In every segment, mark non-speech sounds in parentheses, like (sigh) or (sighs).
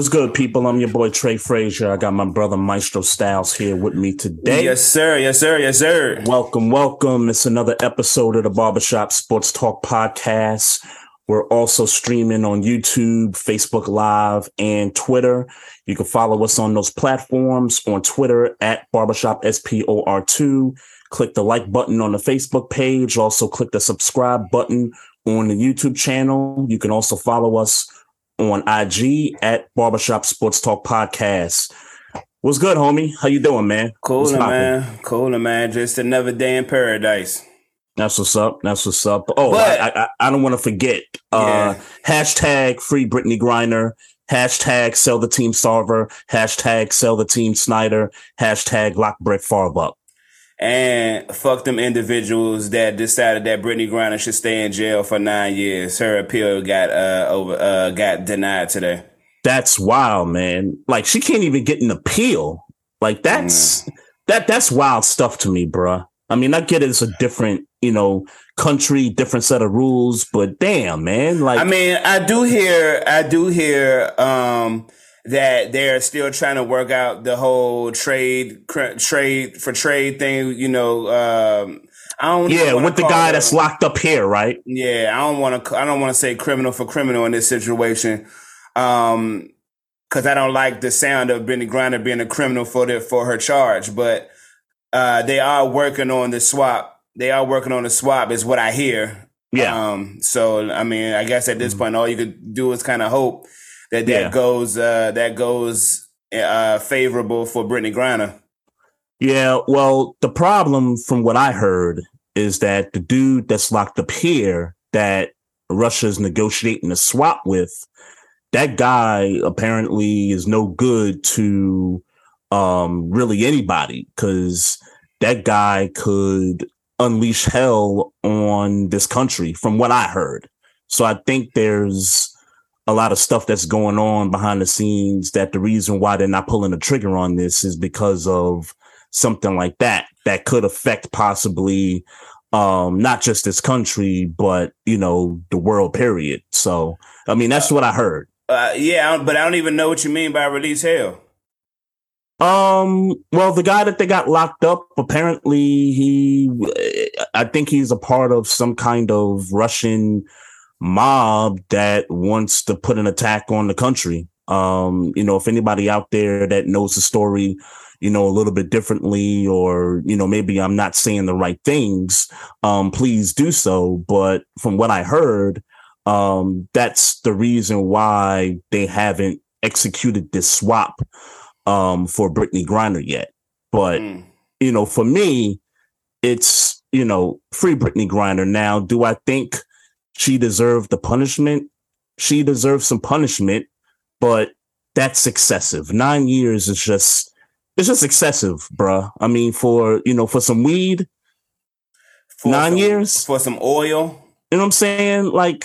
What's good, people? I'm your boy Trey Frazier. I got my brother Maestro Styles here with me today. Yes, sir. Yes, sir. Yes, sir. Welcome, welcome. It's another episode of the Barbershop Sports Talk Podcast. We're also streaming on YouTube, Facebook Live, and Twitter. You can follow us on those platforms on Twitter at Barbershop SPOR2. Click the like button on the Facebook page. Also, click the subscribe button on the YouTube channel. You can also follow us on IG at Barbershop Sports Talk Podcast. What's good, homie? How you doing, man? Poppin'? man. Cooling, man. Just another day in paradise. That's what's up. That's what's up. Oh, But- I, I, I don't want to forget. Uh, hashtag free Brittney Griner. Hashtag sell the team Sarver. Hashtag sell the team Snyder. Hashtag lock Brett Favre up. And fuck them individuals that decided that Brittney Griner should stay in jail for nine years. Her appeal got uh over uh got denied today. That's wild, man. Like she can't even get an appeal. Like that's that that's wild stuff to me, bruh. I mean, I get it, it's a different, you know, country, different set of rules, but damn, man. Like I mean, I do hear, I do hear, um, that they're still trying to work out the whole trade, cr- trade for trade thing. You know, um, I don't. yeah, with the guy that's locked up here, right? Yeah, I don't want to. I don't want to say criminal for criminal in this situation, um, because I don't like the sound of Brittney Griner being a criminal for the for her charge. But uh, they are working on the swap. They are working on the swap, is what I hear. Yeah. Um. So I mean, I guess at this point, all you could do is kind of hope that that Yeah. goes uh that goes uh favorable for Brittney Griner. Yeah, well, the problem from what I heard is that the dude that's locked up here that Russia's negotiating a swap with, that guy apparently is no good to um really anybody because that guy could unleash hell on this country from what I heard. So I think there's a lot of stuff that's going on behind the scenes that the reason why they're not pulling the trigger on this is because of something like that that could affect possibly um not just this country but you know the world period so i mean that's what i heard Uh, yeah, but I don't even know what you mean by release hell. um well the guy that they got locked up apparently he i think he's a part of some kind of russian mob that wants to put an attack on the country. Um you know if anybody out there that knows the story you know a little bit differently or you know maybe i'm not saying the right things um please do so. But from what i heard um that's the reason why they haven't executed this swap um for Brittney Griner yet. But Mm. you know for me it's you know free Brittney Griner. Now do i think she deserved the punishment she deserves some punishment but that's excessive 9 years is just it's just excessive, bruh. I mean, for you know, for some weed, For Nine some- years? for some oil. you know what I'm saying? Like,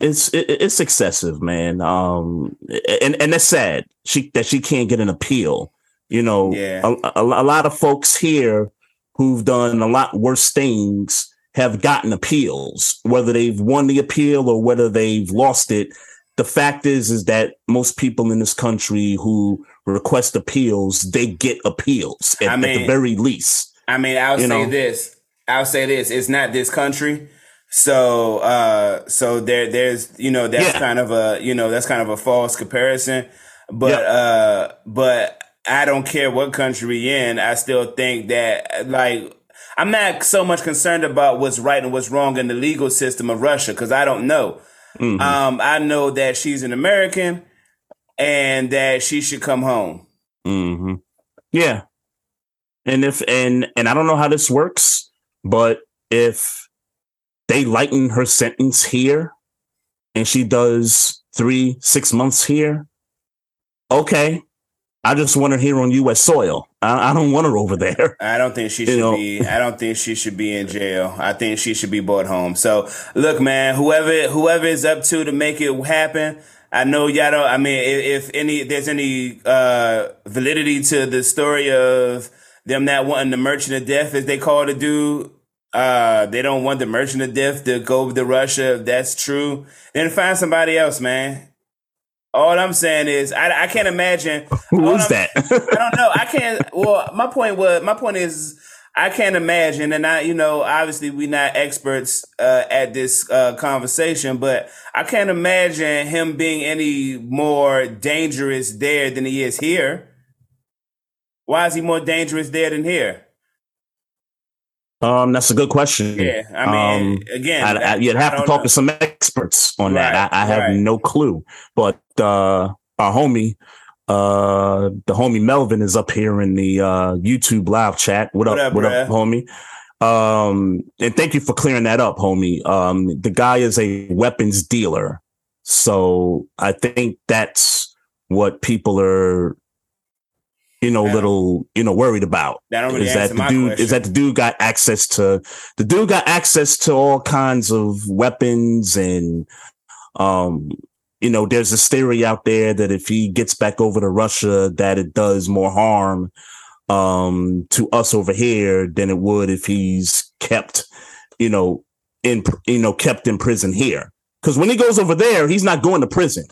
it's it, it's excessive, man. Um, and and that's sad. She that she can't get an appeal. You know, Yeah. a, a, a lot of folks here who've done a lot worse things have gotten appeals, whether they've won the appeal or whether they've lost it. the fact is, is that most people in this country who request appeals, they get appeals at, I mean, at the very least. I mean, I'll say know? this. I'll say this. It's not this country. So, uh, so there, there's, you know, that's yeah. kind of a, you know, that's kind of a false comparison. But, yep. uh, but I don't care what country we in. I still think that, like, I'm not so much concerned about what's right and what's wrong in the legal system of Russia because I don't know. Mm-hmm. Um, I know that she's an American and that she should come home. Mm-hmm. Yeah. And if and and I don't know how this works, but if they lighten her sentence here and she does three, six months here, okay. I just want her here on U.S. soil. I, I don't want her over there. (laughs) I don't think she should know? be. I don't think she should be in jail. I think she should be brought home. So look, man, whoever whoever is up to to make it happen. I know y'all don't. I mean, if, if any, there's any uh, validity to the story of them not wanting the merchant of death, as they call the dude. Uh, they don't want the merchant of death to go to Russia. If that's true, then find somebody else, man. All I'm saying is, I, I can't imagine. (laughs) Who's that? (laughs) I don't know. I can't. Well, my point was, my point is, I can't imagine, and I, you know, obviously we're not experts uh, at this uh, conversation, but I can't imagine him being any more dangerous there than he is here. Why is he more dangerous there than here? Um, that's a good question. Yeah, I mean, um, again, I, I, you'd have to talk know. to some on right, that. I, I have right. no clue, but uh, our homie, uh, the homie Melvin is up here in the uh, YouTube live chat. What, what up, up what up, homie? Um, and thank you for clearing that up, homie. Um, the guy is a weapons dealer, so I think that's what people are you know, a little, you know, worried about. That really is that the dude question. is that the dude got access to the dude got access to all kinds of weapons and um you know, there's this theory out there that if he gets back over to Russia that it does more harm um to us over here than it would if he's kept, you know, in you know, kept in prison here. Cuz when he goes over there, he's not going to prison.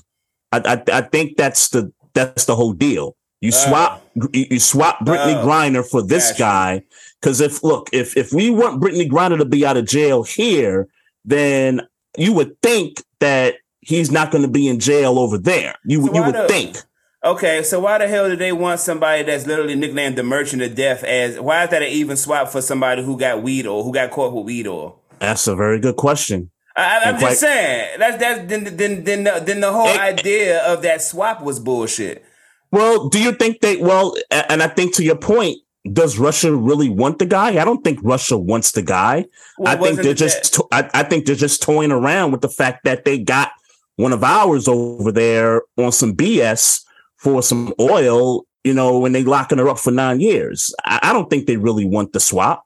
I I, I think that's the that's the whole deal you uh, swap uh, you swap Brittney uh, Griner for this guy because if look if if we want Brittney Griner to be out of jail here, then you would think that he's not going to be in jail over there. You so you would the, think. Okay, so why the hell do they want somebody that's literally nicknamed the Merchant of Death as? Why is that an even swap for somebody who got weed or who got caught with weed or? That's a very good question. I, am just saying that's that's then then then the, then the whole it, idea of that swap was bullshit. Well, do you think they, well, and I think to your point, does Russia really want the guy? I don't think Russia wants the guy. Well, I think they're just, to- I, I think they're just toying around with the fact that they got one of ours over there on some BS for some oil, you know, when they locking her up for nine years. I, I don't think they really want the swap.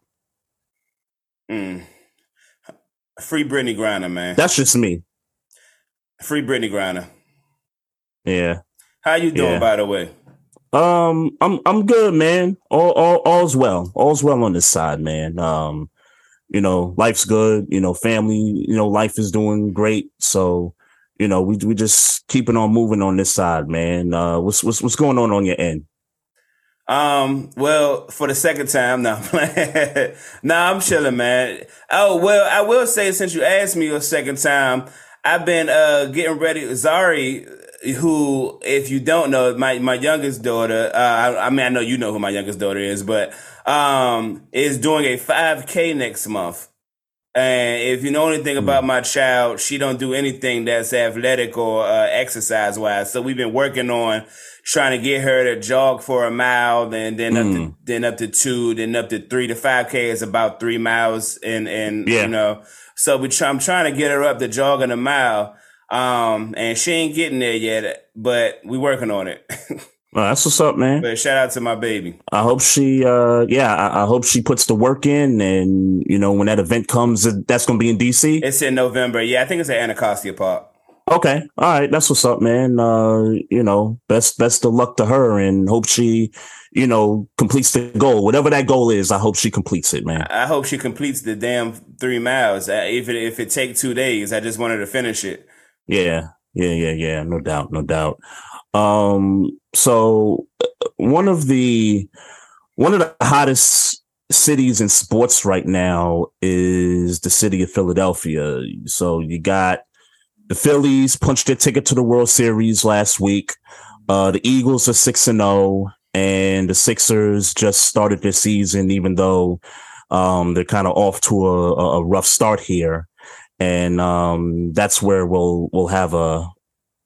Mm. Free Brittney Griner, man. That's just me. Free Brittney Griner. Yeah. How you doing, yeah. by the way? Um, I'm I'm good, man. All, all all's well. All's well on this side, man. Um, you know, life's good. You know, family. You know, life is doing great. So, you know, we we just keeping on moving on this side, man. Uh, what's what's what's going on on your end? Um, well, for the second time, (laughs) no, nah, I'm chilling, man. Oh, well, I will say since you asked me a second time, I've been uh getting ready. Zari who, if you don't know, my my youngest daughter. Uh, I, I, mean, I know you know who my youngest daughter is, but um, is doing a 5K next month. And if you know anything about hmm. my child, she don't do anything that's athletic or uh, exercise wise. So we've been working on trying to get her to jog for a mile, then then mm. up to hmm. then up to two, then up to three. to 5K is about three miles, and and yeah. you know, so we try, I'm trying to get her up to jogging a mile. Um, and she ain't getting there yet, but we working on it. (laughs) Well, that's what's up, man. But shout out to my baby. I hope she, uh, yeah, I, I, hope she puts the work in, and you know when that event comes, that's going to be in DC. It's in November. Yeah, I think it's at Anacostia Park. Okay, all right, that's what's up, man. Uh, you know, best best of luck to her, and hope she, you know, completes the goal, whatever that goal is. I hope she completes it, man. I hope she completes the damn three miles. Uh, if it if it take two days, I just wanted to finish it. Yeah. Yeah, yeah, yeah. No doubt, no doubt. Um, so uh, one of the one of the hottest cities in sports right now is the city of Philadelphia. So you got the Phillies punched their ticket to the World Series last week. Uh, the Eagles are six and zero, oh, and the Sixers just started their season, even though um, they're kind of off to a, a, rough start here. And um, that's where we'll we'll have a,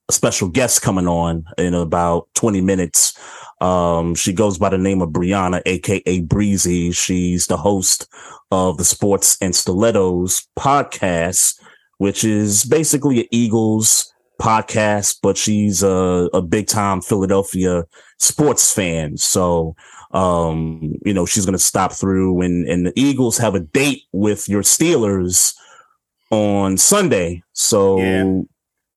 a special guest coming on in about twenty minutes. Um, she goes by the name of Brianna, aka Breezy. She's the host of the Sports and Stilettos podcast, which is basically an Eagles podcast, but she's a, a big time Philadelphia sports fan. So, um, you know, she's going to stop through and, and the Eagles have a date with your Steelers on Sunday. So yeah.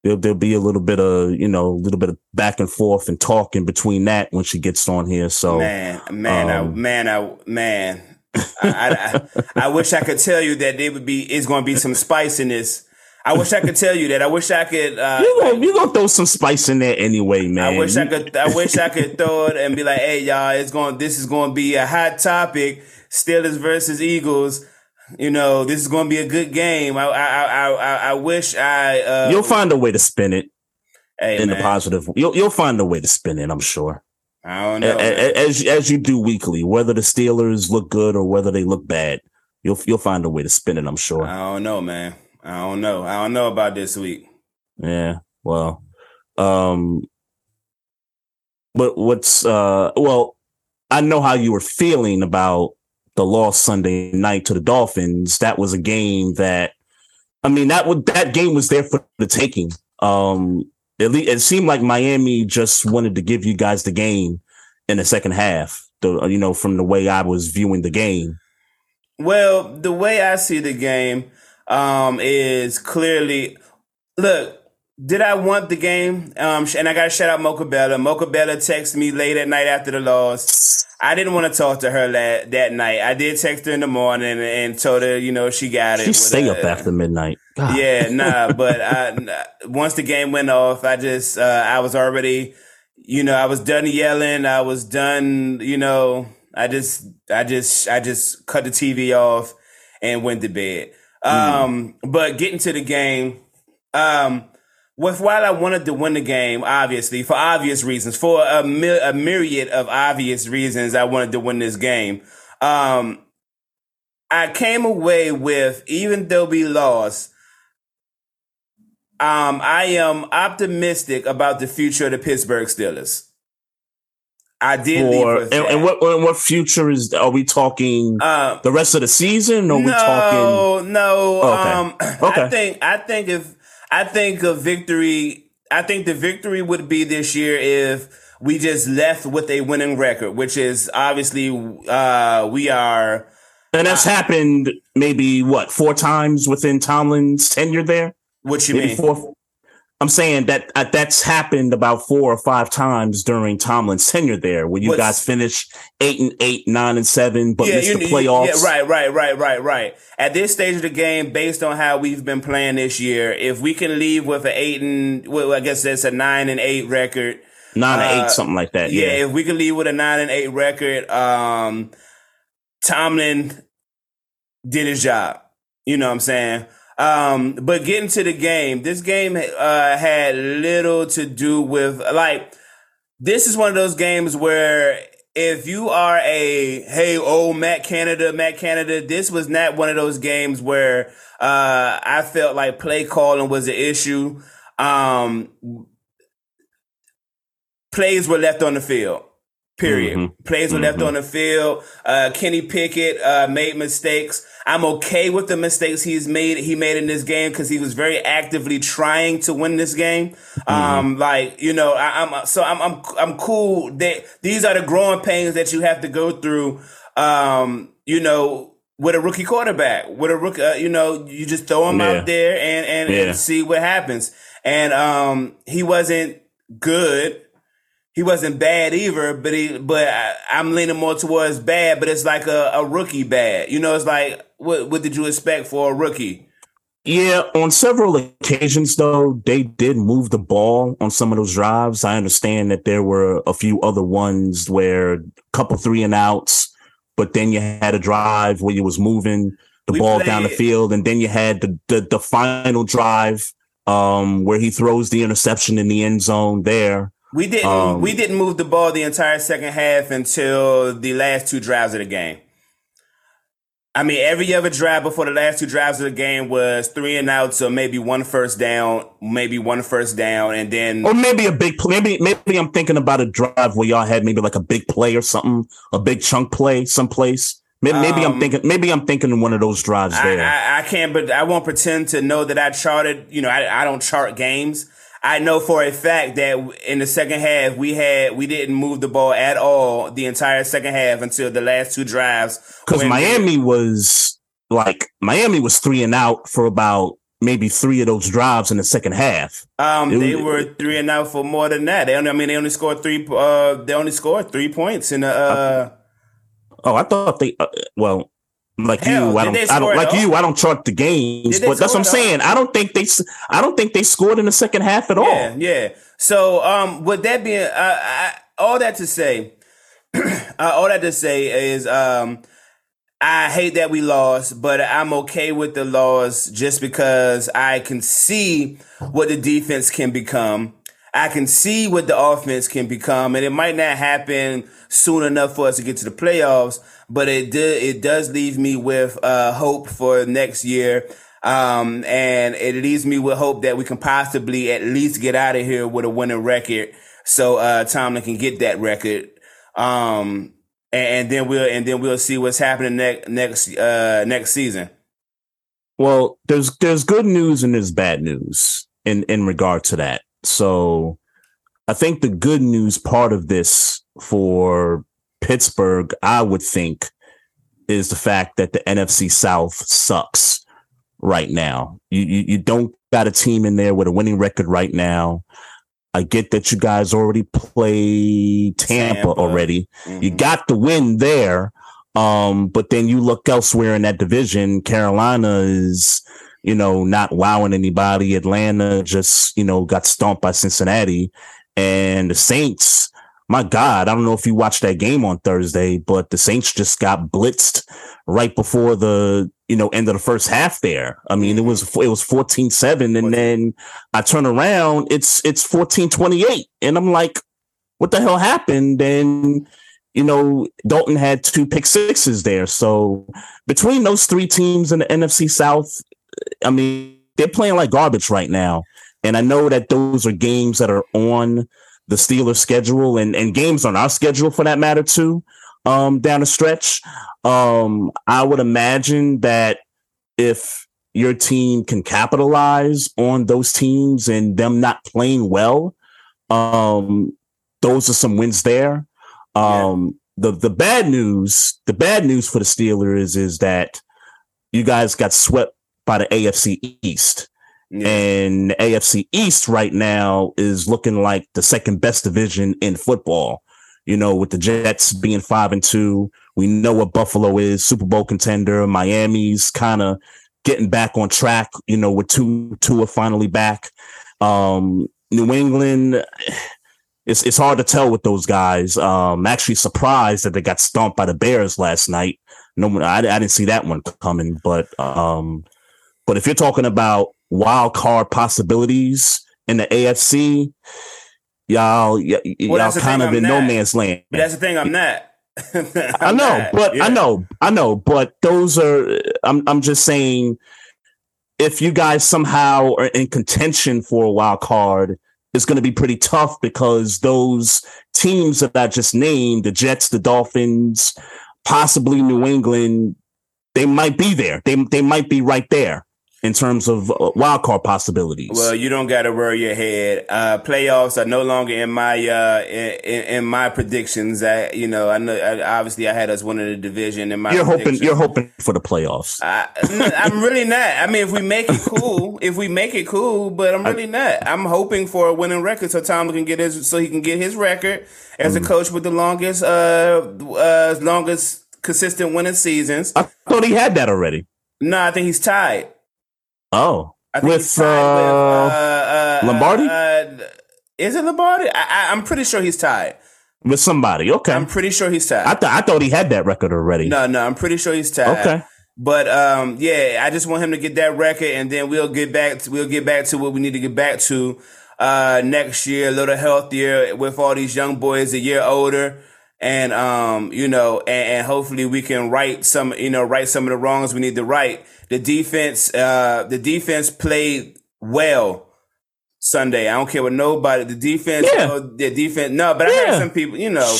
there'll, there'll be a little bit of, you know, a little bit of back and forth and talking between that when she gets on here. So man, man, um, I, man, I, man, I, I, I, wish I could tell you that it would be, it's going to be some spice in this I wish I could tell you that. I wish I could. Uh, you gonna you gonna throw some spice in there anyway, man. I wish I could. I wish I could throw it and be like, "Hey, y'all, it's going. This is going to be a hot topic. Steelers versus Eagles. You know, this is going to be a good game. I I I I, I wish I. Uh, you'll find a way to spin it. Hey, in man. the positive, you'll you'll find a way to spin it. I'm sure. I don't know. As as you do weekly, whether the Steelers look good or whether they look bad, you'll you'll find a way to spin it. I'm sure. I don't know, man. I don't know. I don't know about this week. Yeah. Well, um, but what's uh, well, I know how you were feeling about the loss Sunday night to the Dolphins. That was a game that, I mean, that would that game was there for the taking. Um, least it seemed like Miami just wanted to give you guys the game in the second half. The you know from the way I was viewing the game. Well, the way I see the game, um, is clearly look. Did I want the game? Um, and I got to shout out Mocha Bella. Mocha Bella texted me late at night after the loss. I didn't want to talk to her that, that night. I did text her in the morning and told her, you know, she got it. She stay up after midnight. God. Yeah, nah. (laughs) but I, once the game went off, I just, uh, I was already, you know, I was done yelling. I was done, you know, I just, I just, I just cut the TV off and went to bed. Um, mm. But getting to the game, um, with while I wanted to win the game, obviously for obvious reasons, for a, mi- a myriad of obvious reasons, I wanted to win this game. Um, I came away with, even though we lost, um, I am optimistic about the future of the Pittsburgh Steelers. I did for, and, and, what what future is are we talking uh, the rest of the season or no, we talking no oh, okay. Um, (clears throat) okay. I think I think if I think a victory I think the victory would be this year if we just left with a winning record which is obviously uh, we are and that's uh, happened maybe what four times within Tomlin's tenure there? What you maybe mean? four I'm saying that uh, that's happened about four or five times during Tomlin's tenure there, where you What's, guys finished eight and eight, nine and seven, but yeah, missed the playoffs. Yeah, right, right, right, right, right. At this stage of the game, based on how we've been playing this year, if we can leave with an eight and, well, I guess that's a nine and eight record. Nine uh, and eight, uh, something like that. Yeah, yeah, if we can leave with a nine and eight record, um, Tomlin did his job. You know what I'm saying? Um, but getting to the game, this game uh, had little to do with like this is one of those games where if you are a hey oh Matt Canada Matt Canada, this was not one of those games where uh, I felt like play calling was an issue. Um, plays were left on the field. Period. Mm-hmm. Plays were left mm-hmm. on the field. Uh, Kenny Pickett uh, made mistakes. I'm okay with the mistakes he's made. He made in this game because he was very actively trying to win this game. Mm-hmm. Um, like you know, I, am so I'm I'm I'm cool. That these are the growing pains that you have to go through. Um, you know, with a rookie quarterback, with a rookie, uh, you know, you just throw him yeah. out there and and, yeah. and see what happens. And um, he wasn't good he wasn't bad either, but he, but I, am leaning more towards bad, but it's like a, a rookie bad. You know, it's like, what, what did you expect for a rookie? Yeah, on several occasions though, they did move the ball on some of those drives. I understand that there were a few other ones where a couple three and outs, but then you had a drive where you was moving the we ball played. down the field, and then you had the the, the final drive um, where he throws the interception in the end zone there. We didn't um, we didn't move the ball the entire second half until the last two drives of the game. I mean, every other drive before the last two drives of the game was three and out, so maybe one first down, maybe one first down, and then or maybe a big play. Maybe maybe I'm thinking about a drive where y'all had maybe like a big play or something, a big chunk play someplace. Maybe, maybe um, I'm thinking. Maybe I'm thinking one of those drives there. I, I, I, can't, but I won't pretend to know that I charted. You know, I, I don't chart games. I know for a fact that in the second half we had we didn't move the ball at all the entire second half until the last two drives. Because Miami was like Miami was three and out for about maybe three of those drives in the second half. Um, it they were three and out for more than that. They only, I mean, they only scored three. Uh, they only scored three points in the. Uh, Oh, I thought they. Uh, well, like Hell, you, I don't. I don't like you. I don't chart the games, but that's what I'm saying. I don't think they. I don't think they scored in the second half at yeah, all. Yeah. So, um, with that being, uh, I, all that to say, (clears throat) uh, all that to say is, um, I hate that we lost, but I'm okay with the loss just because I can see what the defense can become. I can see what the offense can become, and it might not happen soon enough for us to get to the playoffs, but it it does leave me with uh, hope for next year. Um, and it leaves me with hope that we can possibly at least get out of here with a winning record. So, uh, Tomlin can get that record. Um, and, and then we'll, and then we'll see what's happening next, next, uh, next season. Well, there's, there's good news and there's bad news in, in regard to that. So I think the good news part of this for Pittsburgh, I would think, is the fact that the NFC South sucks right now. You, you, you don't got a team in there with a winning record right now. I get that you guys already play Tampa, Tampa. already. Mm-hmm. You got the win there. Um, but then you look elsewhere in that division, Carolina is, you know, not wowing anybody. Atlanta just, you know, got stomped by Cincinnati and the Saints my God, I don't know if you watched that game on Thursday, but the Saints just got blitzed right before the, you know, end of the first half there. I mean, it was, mm-hmm. it was 14-7 and then I turn around, it's, it's 14-28 and I'm like, what the hell happened? And, you know, Dalton had two pick sixes there. So between those three teams in the NFC South, I mean, they're playing like garbage right now. And I know that those are games that are on the Steelers schedule and, and games on our schedule for that matter too, um, down the stretch. Um, I would imagine that if your team can capitalize on those teams and them not playing well, um, those are some wins there. Um, yeah. the, the bad news, the bad news for the Steelers is that you guys got swept by the AFC East. Yeah. And AFC East right now is looking like the second best division in football. You know, with the Jets being five and two, we know what Buffalo is, Super Bowl contender. Miami's kind of getting back on track, you know, with two two are finally back. Um, New England, it's it's hard to tell with those guys. Um, actually surprised that they got stomped by the Bears last night. No, I, I didn't see that one coming, but um, but if you're talking about wild card possibilities in the AFC, y'all, y- well, y'all kind of in not. no man's land. But that's the thing, I'm not. (laughs) i know, not. but yeah. I know, I know, but those are. I'm, I'm just saying, if you guys somehow are in contention for a wild card, it's going to be pretty tough because those teams that I just named, the Jets, the Dolphins, possibly New England, they might be there. They they might be right there in terms of uh, wild card possibilities? Well, you don't got to worry your head. Uh, playoffs are no longer in my uh, in, in, my predictions. I, you know, I know I, obviously I had us winning the division. In my you're hoping you're hoping for the playoffs. I, am really not. I mean, if we make it (laughs) cool, if we make it cool, but I'm really not. I'm hoping for a winning record so Tom can get his so he can get his record as mm. a coach with the longest uh uh longest consistent winning seasons. I thought he had that already. No, I think he's tied. Oh, I think with, uh, with uh, uh, Lombardi? Uh, is it Lombardi? I, I, I'm pretty sure he's tied. with somebody. Okay, I'm pretty sure he's tied. I thought I thought he had that record already. no, no, I'm pretty sure he's tied. Okay. But um, yeah, I just want him to get that record, and then we'll get back. To, we'll get back to what we need to get back to uh, next year, a little healthier with all these young boys, a year older, and um, you know, and, and hopefully we can right some, you know, right some of the wrongs we need to right. The defense, uh, the defense played well Sunday. I don't care what nobody. The defense, Yeah. oh, the defense. No, but I Yeah. heard some people, you know,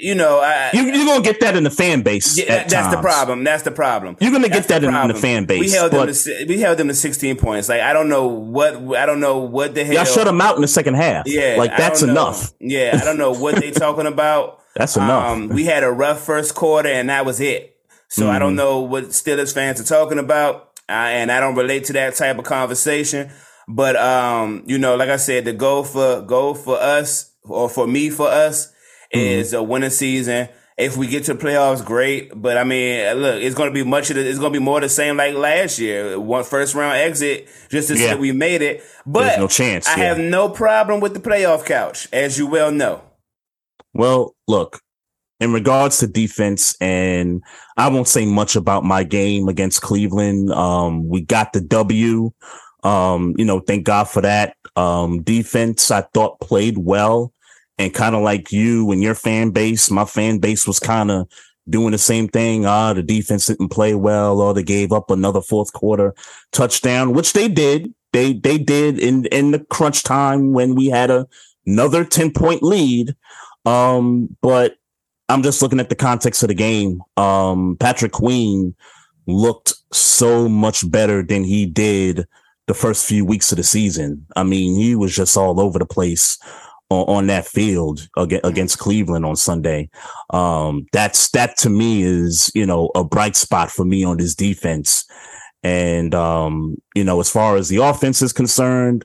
you know, I, You, you're gonna get that in the fan base. yeah, at that- that's the problem. That's the problem. You're gonna That's get that in, in the fan base. We held them to we held them to 16 points. Like I don't know what I don't know what the hell. y'all shut them out in the second half. Yeah, like that's enough. Yeah, I don't know what they (laughs) talking about. That's enough. Um, we had a rough first quarter, and that was it. So I don't Mm-hmm. know what Steelers fans are talking about, uh, and I don't relate to that type of conversation. But um, you know, like I said, the goal for goal for us or for me for us Mm-hmm. is a winning season. If we get to the playoffs, great. But I mean, look, it's going to be much of the, it's going to be more the same like last year. One first round exit just to Yeah. say we made it. But There's no chance, I yeah. have no problem with the playoff couch, as you well know. Well, look, in regards to defense, and I won't say much about my game against Cleveland. Um, we got the W. Um, you know, thank God for that. Um, defense, I thought played well. And kind of like you and your fan base, my fan base was kind of doing the same thing. Ah, the defense didn't play well, or they gave up another fourth quarter touchdown, which they did. They they did in in the crunch time when we had a another 10 point lead. Um, but I'm just looking at the context of the game. Um, Patrick Queen looked so much better than he did the first few weeks of the season. I mean, he was just all over the place on, on that field against, against Cleveland on Sunday. Um, that's that to me is, you know, a bright spot for me on this defense. And, um, you know, as far as the offense is concerned,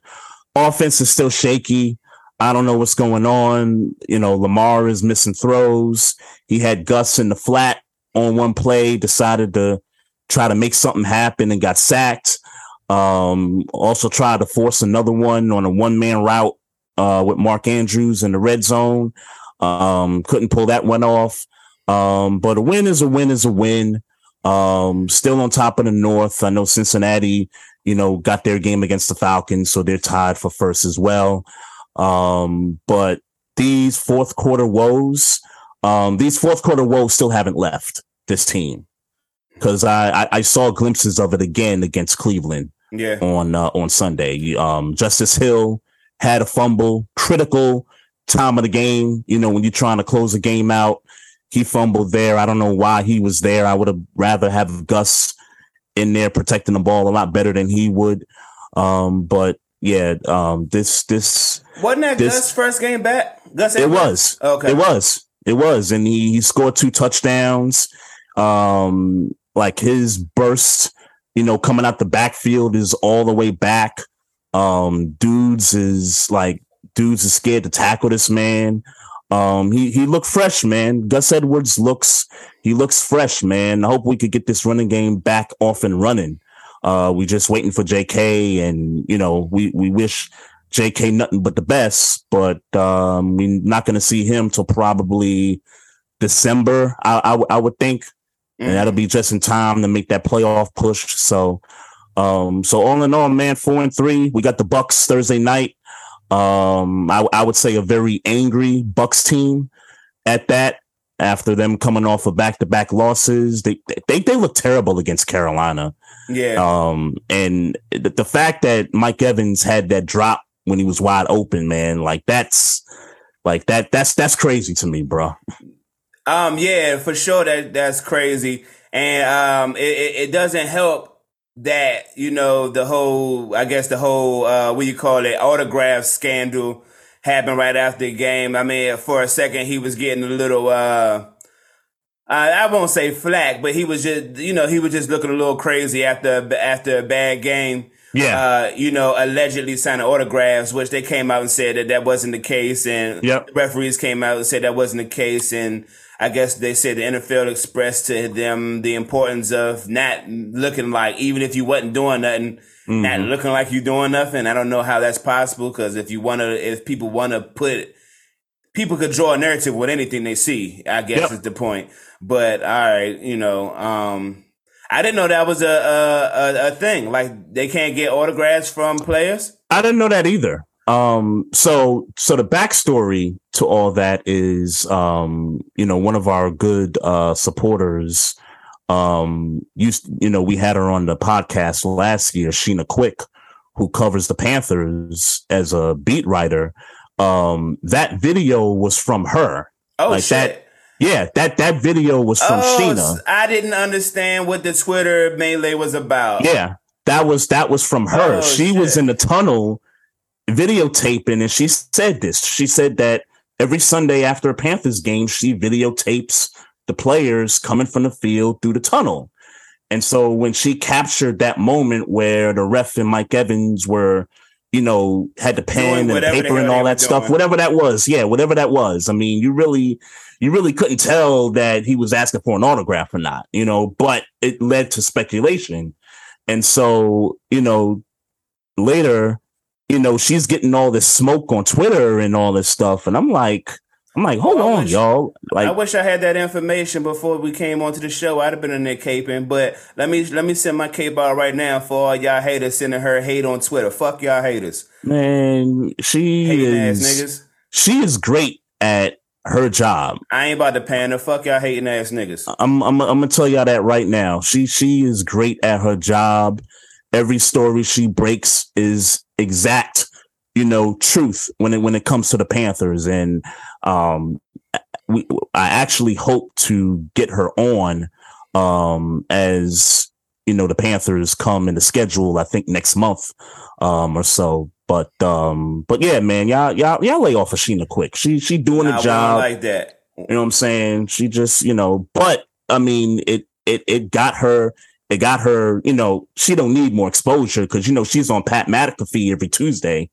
offense is still shaky. I don't know what's going on. You know, Lamar is missing throws. He had Gus in the flat on one play, decided to try to make something happen and got sacked. Um, also tried to force another one on a one man route uh, with Mark Andrews in the red zone. Um, couldn't pull that one off. Um, but a win is a win is a win. Um, still on top of the North. I know Cincinnati, you know, got their game against the Falcons, so they're tied for first as well. Um, but these fourth quarter woes, um, these fourth quarter woes still haven't left this team because I, I, I saw glimpses of it again against Cleveland Yeah. on uh, on Sunday. Um, Justice Hill had a fumble, critical time of the game. You know, when you're trying to close a game out, he fumbled there. I don't know why he was there. I would have rather have Gus in there protecting the ball a lot better than he would. Um, but yeah, um, this this Wasn't that This- Gus' first game back? Gus it was. Okay. It was. It was. And he, he scored two touchdowns. Um, like his burst, you know, coming out the backfield is all the way back. Um, dudes is like dudes is scared to tackle this man. Um, he he looked fresh, man. Gus Edwards looks he looks fresh, man. I hope we could get this running game back off and running. Uh, we just waiting for JK, and you know, we we wish JK nothing but the best, but um, we're not going to see him till probably December. I, I, w- I would think, and that'll be just in time to make that playoff push. So, um, so all in all, man, four and three. We got the Bucs Thursday night. Um, I, I would say a very angry Bucs team at that. After them coming off of back to back losses, they they they look terrible against Carolina. Yeah. Um, and the, the fact that Mike Evans had that drop when he was wide open, man, like that's like that that's that's crazy to me, bro. Um, yeah, for sure that that's crazy. And um it, it, it doesn't help that, you know, the whole I guess the whole uh what you call it, autograph scandal happened right after the game. I mean, for a second he was getting a little uh I, won't say flack, but he was just, you know, he was just looking a little crazy after after a bad game Yeah. uh, you know, allegedly signing autographs, which they came out and said that that wasn't the case, and Yep. referees came out and said that wasn't the case, and I guess they said the NFL expressed to them the importance of not looking like, even if you wasn't doing nothing, not Mm-hmm. looking like you doing nothing. I don't know how that's possible because if you want to, if people want to put, people could draw a narrative with anything they see. I guess Yep. is the point. But all right, you know, um, I didn't know that was a, a a thing. Like they can't get autographs from players. I didn't know that either. Um, so so the backstory to all that is, um, you know, one of our good uh supporters, um, used, you know, we had her on the podcast last year, Sheena Quick, who covers the Panthers as a beat writer. Um, that video was from her. Oh Like shit! that- Yeah, that that video was from oh, Sheena. I didn't understand what the Twitter melee was about. Yeah, that was that was from her. Oh, she was in the tunnel videotaping, and she said this. She said that every Sunday after a Panthers game, she videotapes the players coming from the field through the tunnel. And so when she captured that moment where the ref and Mike Evans were, you know, had the pen and the paper and all that stuff, doing. whatever that was, yeah, whatever that was. I mean, you really, you really couldn't tell that he was asking for an autograph or not, you know, but it led to speculation. And so, you know, later, you know, she's getting all this smoke on Twitter and all this stuff. And I'm like, I'm like, hold I on, wish- y'all. I wish I had that information before we came onto the show. I'd have been in there caping, but let me let me send my cape out right now for all y'all haters sending her hate on Twitter. Fuck y'all haters, man, she hating is, niggas. she is great at her job. I ain't about to pander. Fuck y'all hating ass niggas. I'm, I'm, I'm gonna tell y'all that right now. She, she is great at her job. Every story she breaks is exact, you know, truth when it, when it comes to the Panthers. And, um, we, I actually hope to get her on, um, as, you know, the Panthers come in the schedule, I think next month, um, or so. But, um, but yeah, man, y'all, y'all, y'all lay off of Sheena quick. She, she doing the job. like that. You know what I'm saying? She just, you know, but I mean, it it it got her, it got her, you know, she don't need more exposure because you know she's on Pat McAfee every Tuesday,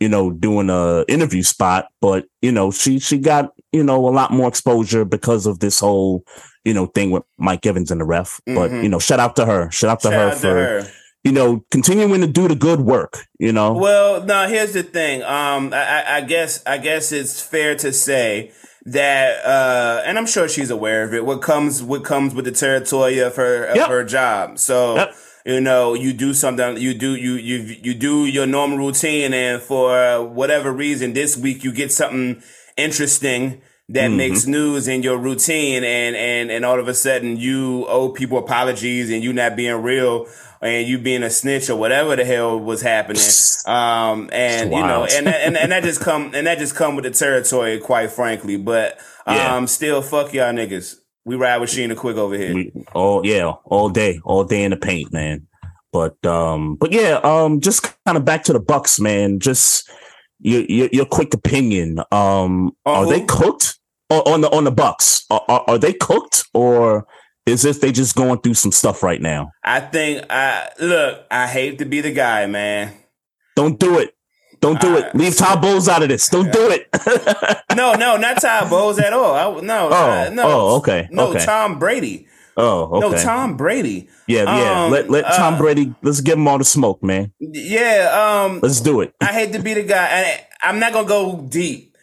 you know, doing a interview spot. But you know, she she got you know a lot more exposure because of this whole you know thing with Mike Evans and the ref. But Mhm. you know, shout out to her, shout out to Shout her out to for her. you know continuing to do the good work. You know, Well, now Here's the thing. Um, I, I- I guess I guess it's fair to say that, uh, and I'm sure she's aware of it. What comes what comes with the territory of her of Yep. her job. So. Yep. You know, you do something, you do, you, you, you do your normal routine and for whatever reason, this week you get something interesting that makes news in your routine and, and, and all of a sudden you owe people apologies and you not being real and you being a snitch or whatever the hell was happening. (laughs) Um, and you know, and, that- and, and that just come, and that just come with the territory, quite frankly. But, um, Yeah. still fuck y'all niggas. We ride with Sheena quick over here. We, all yeah, all day, all day in the paint, man. But um, but yeah, um, just kind of back to the Bucs, man. Just your your, your quick opinion. Um, On are they cooked on, on the on the Bucs? Are, are, are they cooked or is this they just going through some stuff right now? I think I look. I hate to be the guy, man. Don't do it. Don't do it. Leave Todd Bowles out of this. Don't do it. (laughs) No, no, not Todd Bowles at all. I, no, Oh, uh, no, oh, okay, No, okay. Tom Brady. oh, okay. No, Tom Brady. yeah, yeah. um, let let Tom uh, Brady. Let's give him all the smoke, man. Yeah. Um, Let's do it. I hate to be the guy. I'm not gonna go deep,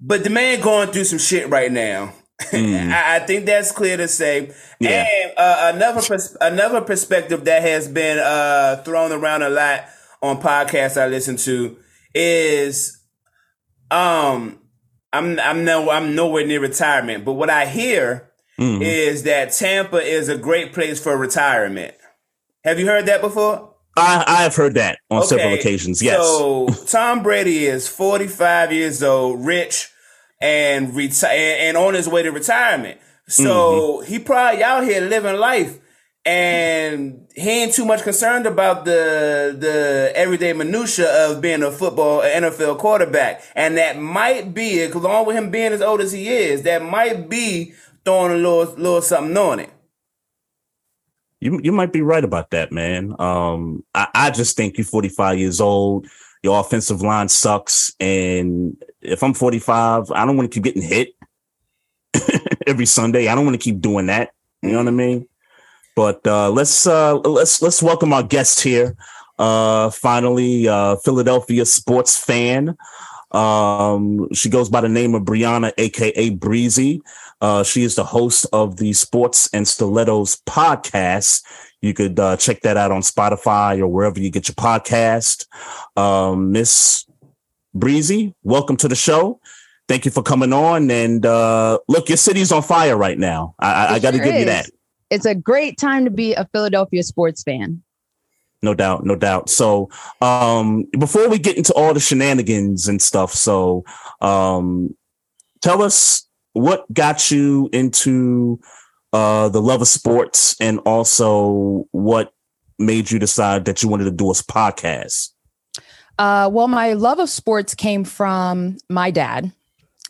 but the man going through some shit right now. (laughs) I, I think that's clear to say. Mm. Yeah. And uh, another pers- another perspective that has been uh, thrown around a lot on podcasts I listen to is, um, I'm I'm no I'm nowhere near retirement, but what I hear Mhm. is that Tampa is a great place for retirement. Have you heard that before? I I have heard that on several occasions. Yes. So Tom Brady is 45 years old, rich, and reti- and, and on his way to retirement. So Mm-hmm. he probably out here living life, and he ain't too much concerned about the the everyday minutia of being a football NFL quarterback. And that might be, along with him being as old as he is, that might be throwing a little little something on it. You you might be right about that, man. Um, I, I just think you're 45 years old. Your offensive line sucks, and if I'm 45, I don't want to keep getting hit (laughs) every Sunday. I don't want to keep doing that. You know what I mean? But uh, let's uh, let's let's welcome our guest here. Uh, finally, uh, Philadelphia sports fan. Um, she goes by the name of Brianna, aka Breezy. Uh, she is the host of the Sports and Stilettos podcast. You could uh, check that out on Spotify or wherever you get your podcast. Um, Miss Breezy, welcome to the show. Thank you for coming on. And uh, look, your city's on fire right now. I, I got to sure give you that. It's a great time to be a Philadelphia sports fan. No doubt, no doubt. So, um, before we get into all the shenanigans and stuff, so um, tell us what got you into uh, the love of sports, and also what made you decide that you wanted to do a podcast. Uh, well, my love of sports came from my dad.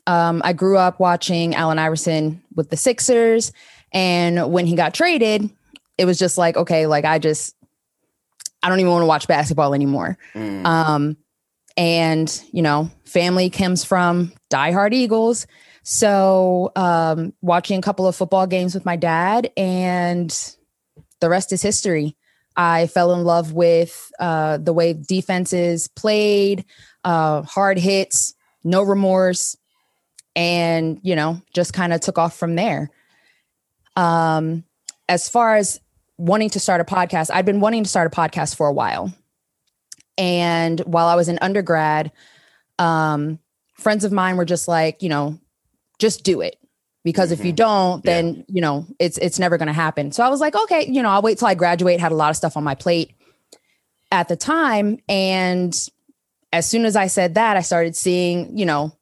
Um, I grew up watching Allen Iverson with the Sixers, and when he got traded, it was just like, okay, like I just, I don't even want to watch basketball anymore. Mm. Um, and you know, family comes from diehard Eagles, so um, watching a couple of football games with my dad, and the rest is history. I fell in love with uh, the way defenses played, uh, hard hits, no remorse, and you know, just kind of took off from there. Um, as far as wanting to start a podcast, I've been wanting to start a podcast for a while. And while I was in undergrad, um, friends of mine were just like, you know, just do it. Because if you Mhm. don't, then you know it's it's never going to happen. So I was like, okay, you know, I'll wait till I graduate. Had a lot of stuff on my plate at the time, and as soon as I said that, I started seeing, you know,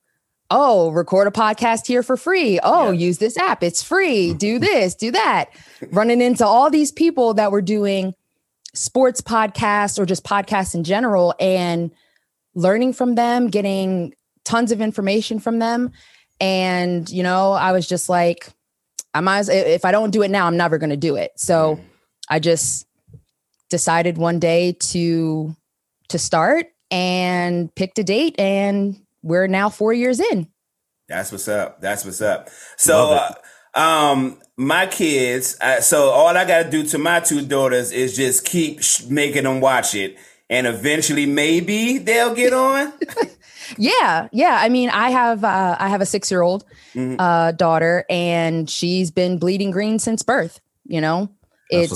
oh, record a podcast here for free. Oh, Yeah. use this app, it's free. (laughs) Do this, do that. Running into all these people that were doing sports podcasts or just podcasts in general and learning from them, getting tons of information from them. And, you know, I was just like, I might as if I don't do it now, I'm never going to do it. So I just decided one day to to start and picked a date and we're now 4 years in. That's what's up. That's what's up. So, uh, um, my kids. Uh, so all I got to do to my two daughters is just keep sh- making them watch it, and eventually, maybe they'll get on. (laughs) Yeah, yeah. I mean, I have uh, I have a six year old Mhm. uh, daughter, and she's been bleeding green since birth. You know, it's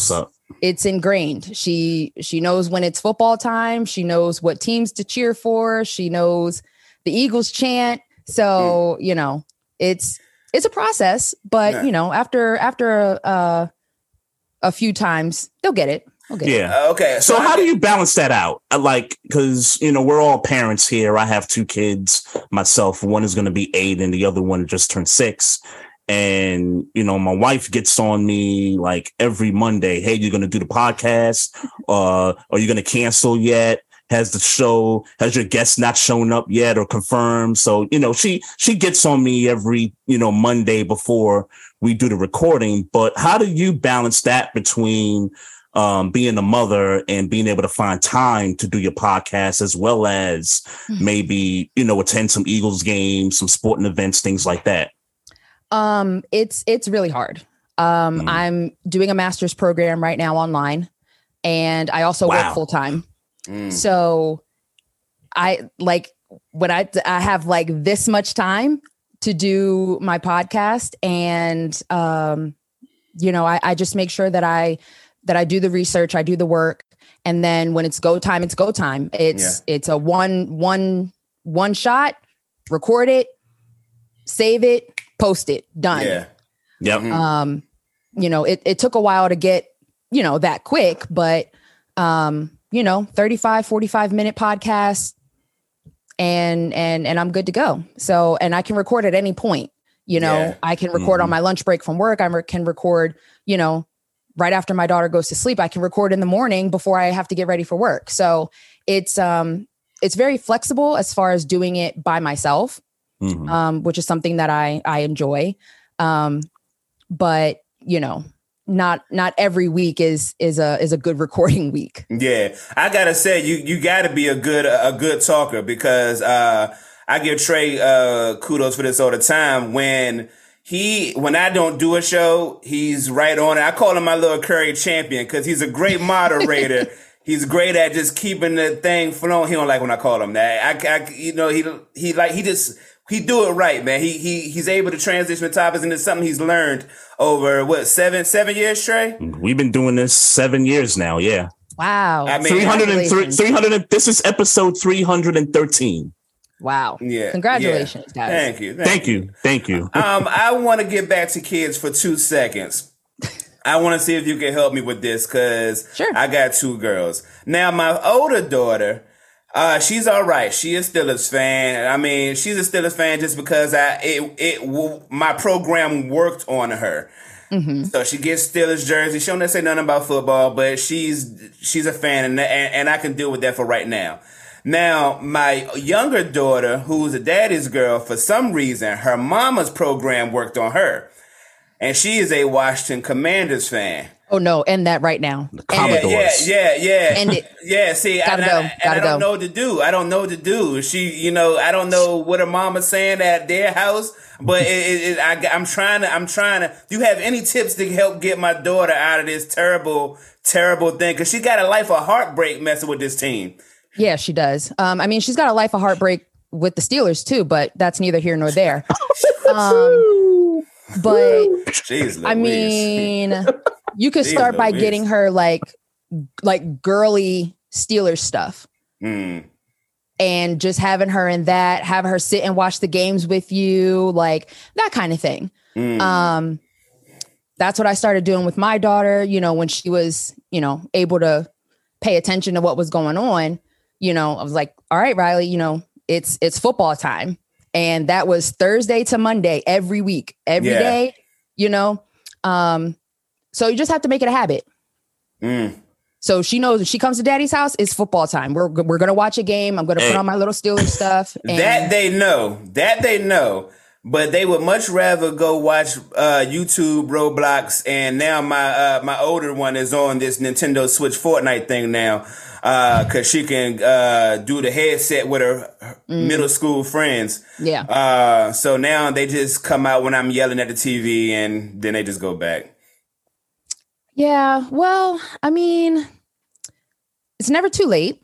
it's ingrained. She she knows when it's football time. She knows what teams to cheer for. She knows the Eagles chant. So you know, it's it's a process, but Yeah. you know, after after uh, a few times, they'll get it. They'll get it. Yeah. Uh, okay. So I how do you balance that out? Uh, Like, because you know we're all parents here. I have two kids myself. One is going to be eight, and the other one just turned six. And you know, my wife gets on me like every Monday. Hey, you're going to do the podcast? Uh, are you going to cancel yet? Has the show? Has your guest not shown up yet or confirmed? So you know, she she gets on me every you know Monday before we do the recording. But how do you balance that between um, being a mother and being able to find time to do your podcast as well as Mhm. maybe you know attend some Eagles games, some sporting events, things like that. Um, it's it's really hard. Um, Mm. I'm doing a master's program right now online, and I also Wow. work full time. Mm. So, I like when I I have like this much time to do my podcast, and um, you know, I, I just make sure that I that I do the research, I do the work, and then when it's go time, it's go time. It's it's a one one one shot, record it, save it, post it, done Yeah. Yep. Mhm. um you know it, it took a while to get you know that quick but um you know 35 45 minute podcast and and and i'm good to go so and i can record at any point you know Yeah. i can record on Mhm. my lunch break from work i can record you know right after my daughter goes to sleep i can record in the morning before i have to get ready for work so it's um it's very flexible as far as doing it by myself Mm-hmm. Mhm. um, which is something that I I enjoy. Um, but you know, not not every week is is a is a good (laughs) recording week. Yeah, I gotta say you you got to be a good a good talker because uh, I give Trey uh, kudos for this all the time when. He when I don't do a show, he's right on it. I call him my little Curry champion because he's a great moderator. (laughs) he's great at just keeping the thing flowing. He don't like when I call him that. I, I you know, he he like he just he do it right, man. He he he's able to transition the topics into something he's learned over what seven seven years, Trey. We've been doing this seven years now. Yeah. Wow. I mean, 303, 300, this is episode 313. Wow. Yeah. Congratulations, yeah. guys. Thank you. Thank you. Thank you. um, I want to get back to kids for two seconds. (laughs) I want to see if you can help me with this because Sure. I got two girls. Now, my older daughter, uh, she's all right. She is Steelers fan. I mean, she's a Steelers fan just because I it it w- my program worked on her. So she gets Steelers jersey. She don't say nothing about football, but she's she's a fan, and, and and I can deal with that for right now. Now, my younger daughter, who's a daddy's girl, for some reason, her mama's program worked on her, and she is a Washington Commanders fan. Oh no, end that right now. End Yeah, Commodores. it. yeah, yeah, yeah. End it. (laughs) Yeah, see, Gotta and go, I, gotta I don't go. know what to do. I don't know what to do. She, you know, I don't know what her mama's saying at their house, but (laughs) it, it, it, I, I'm trying to, I'm trying to. Do you have any tips to help get my daughter out of this terrible, terrible thing? Because she got a life of heartbreak messing with this team. Yeah, she does. Um, I mean, she's got a life of heartbreak with the Steelers too, but that's neither here nor there. (laughs) Um, but Jeez, I mean, (laughs) you could Jeez start by Louise. getting her like like girly Steelers stuff. Mm. and just having her in that, have her sit and watch the games with you, like that kind of thing. Mm. Um, that's what I started doing with my daughter, you know, when she was, you know, able to pay attention to what was going on. You know, I was like, all right, Riley, you know, it's it's football time. And that was Thursday to Monday every week, every Yeah. day. you know. Um, so you just have to make it a habit. Mm. So she knows if she comes to daddy's house, it's football time. We're we're gonna watch a game. I'm gonna put on my little Steelers stuff. (laughs) And That they know. That they know. But they would much rather go watch uh, YouTube, Roblox, and now my uh, my older one is on this Nintendo Switch Fortnite thing now, because she can uh, do the headset with her her middle school friends. yeah. Uh, so now they just come out when I'm yelling at the TV, and then they just go back. Yeah, well, I mean, it's never too late.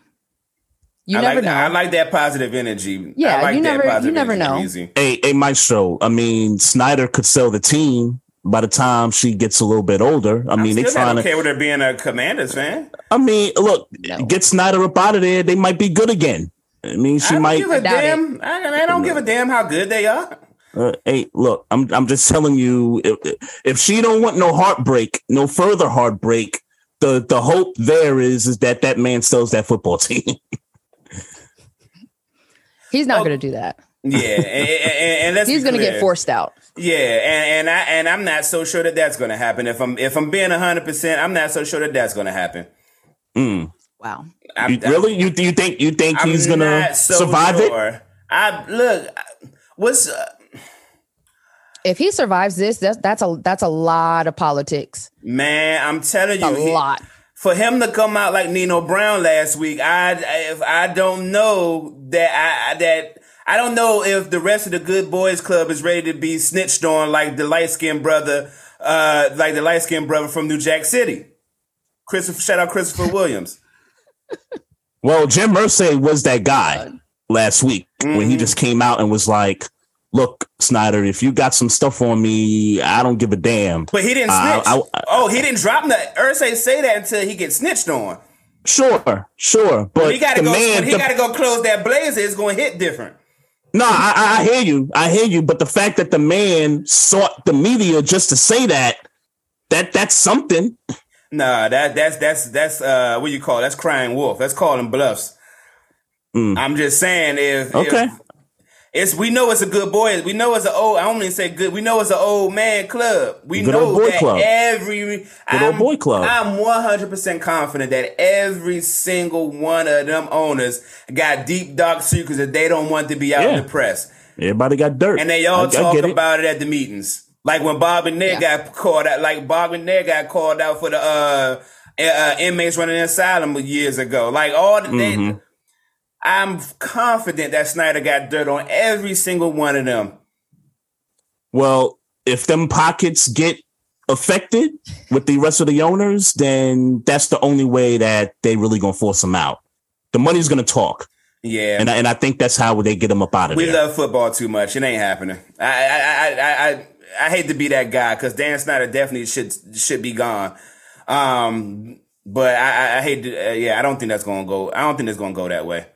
You I never like, know. I like that positive energy. Yeah, I like you that never- you never know. Easy. Hey, hey, Maestro. I mean, Snyder could sell the team by the time she gets a little bit older. I mean, I'm they still trying not to. okay with her being a Commanders fan. I mean, look, No. get Snyder up out of there. They might be good again. I mean, she I don't might. give a damn. I, I don't give a damn how good they are. Uh, hey, look, I'm I'm just telling you, if, if she don't want no heartbreak, no further heartbreak, the the hope there is is that that man sells that football (laughs) team. He's not Oh, going to do that. Yeah, and, and, and let's He's going to get forced out. Yeah, and, and I and I'm not so sure that that's going to happen. If I'm if I'm being hundred percent, I'm not so sure that that's going to happen. Mm. Wow. I'm, You- really? You you think you think I'm he's gonna so survive it? I look. What's uh, If he survives this, that's that's a that's a lot of politics. man? I'm telling you, A he- lot. for him to come out like Nino Brown last week, I if I don't know that I that I don't know if the rest of the Good Boys Club is ready to be snitched on like the light skinned brother, uh, like the light skinned brother from New Jack City. Christopher, shout out Christopher (laughs) Williams. Well, Jim Irsay was that guy last week when Mm-hmm. he just came out and was like, "Look, Snyder, if you got some stuff on me, I don't give a damn." But he didn't Uh, snitch. I- I- oh, he didn't drop that. Irsay say that until he gets snitched on. Sure, sure, but When he got to the go. man, when he got to go close that blazer, it's going to hit different. No, I, I I hear you. I hear you. But the fact that the man sought the media just to say that, that that's something. Nah, that that's that's that's uh what you call it? that's crying wolf. That's calling bluffs. Mm. I'm just saying if Okay. if it's we know it's a good boy. We know it's an old. I don't even say good. We know it's an old man club. We Good know old boy that club. every good old boy club. I'm 100 percent confident that every single one of them owners got deep dark secrets that they don't want to be out in the press, Everybody got dirt, and they all I- I talk get it. about it at the meetings. Like when Bob and Ned Yeah. got called out, like Bob and Ned got called out for the uh, uh inmates running the asylum years ago. Like all the they- Mhm. I'm confident that Snyder got dirt on every single one of them. Well, if them pockets get affected with the rest of the owners, then that's the only way that they really gonna force them out. The money's gonna talk, Yeah. and I, and I think that's how they get them up out of We there. We love football too much. It ain't happening. I I I I I, hate to be that guy because Dan Snyder definitely should should be gone. Um, but I I, I hate to. Uh, yeah, I don't think that's gonna go. I don't think it's gonna go that way.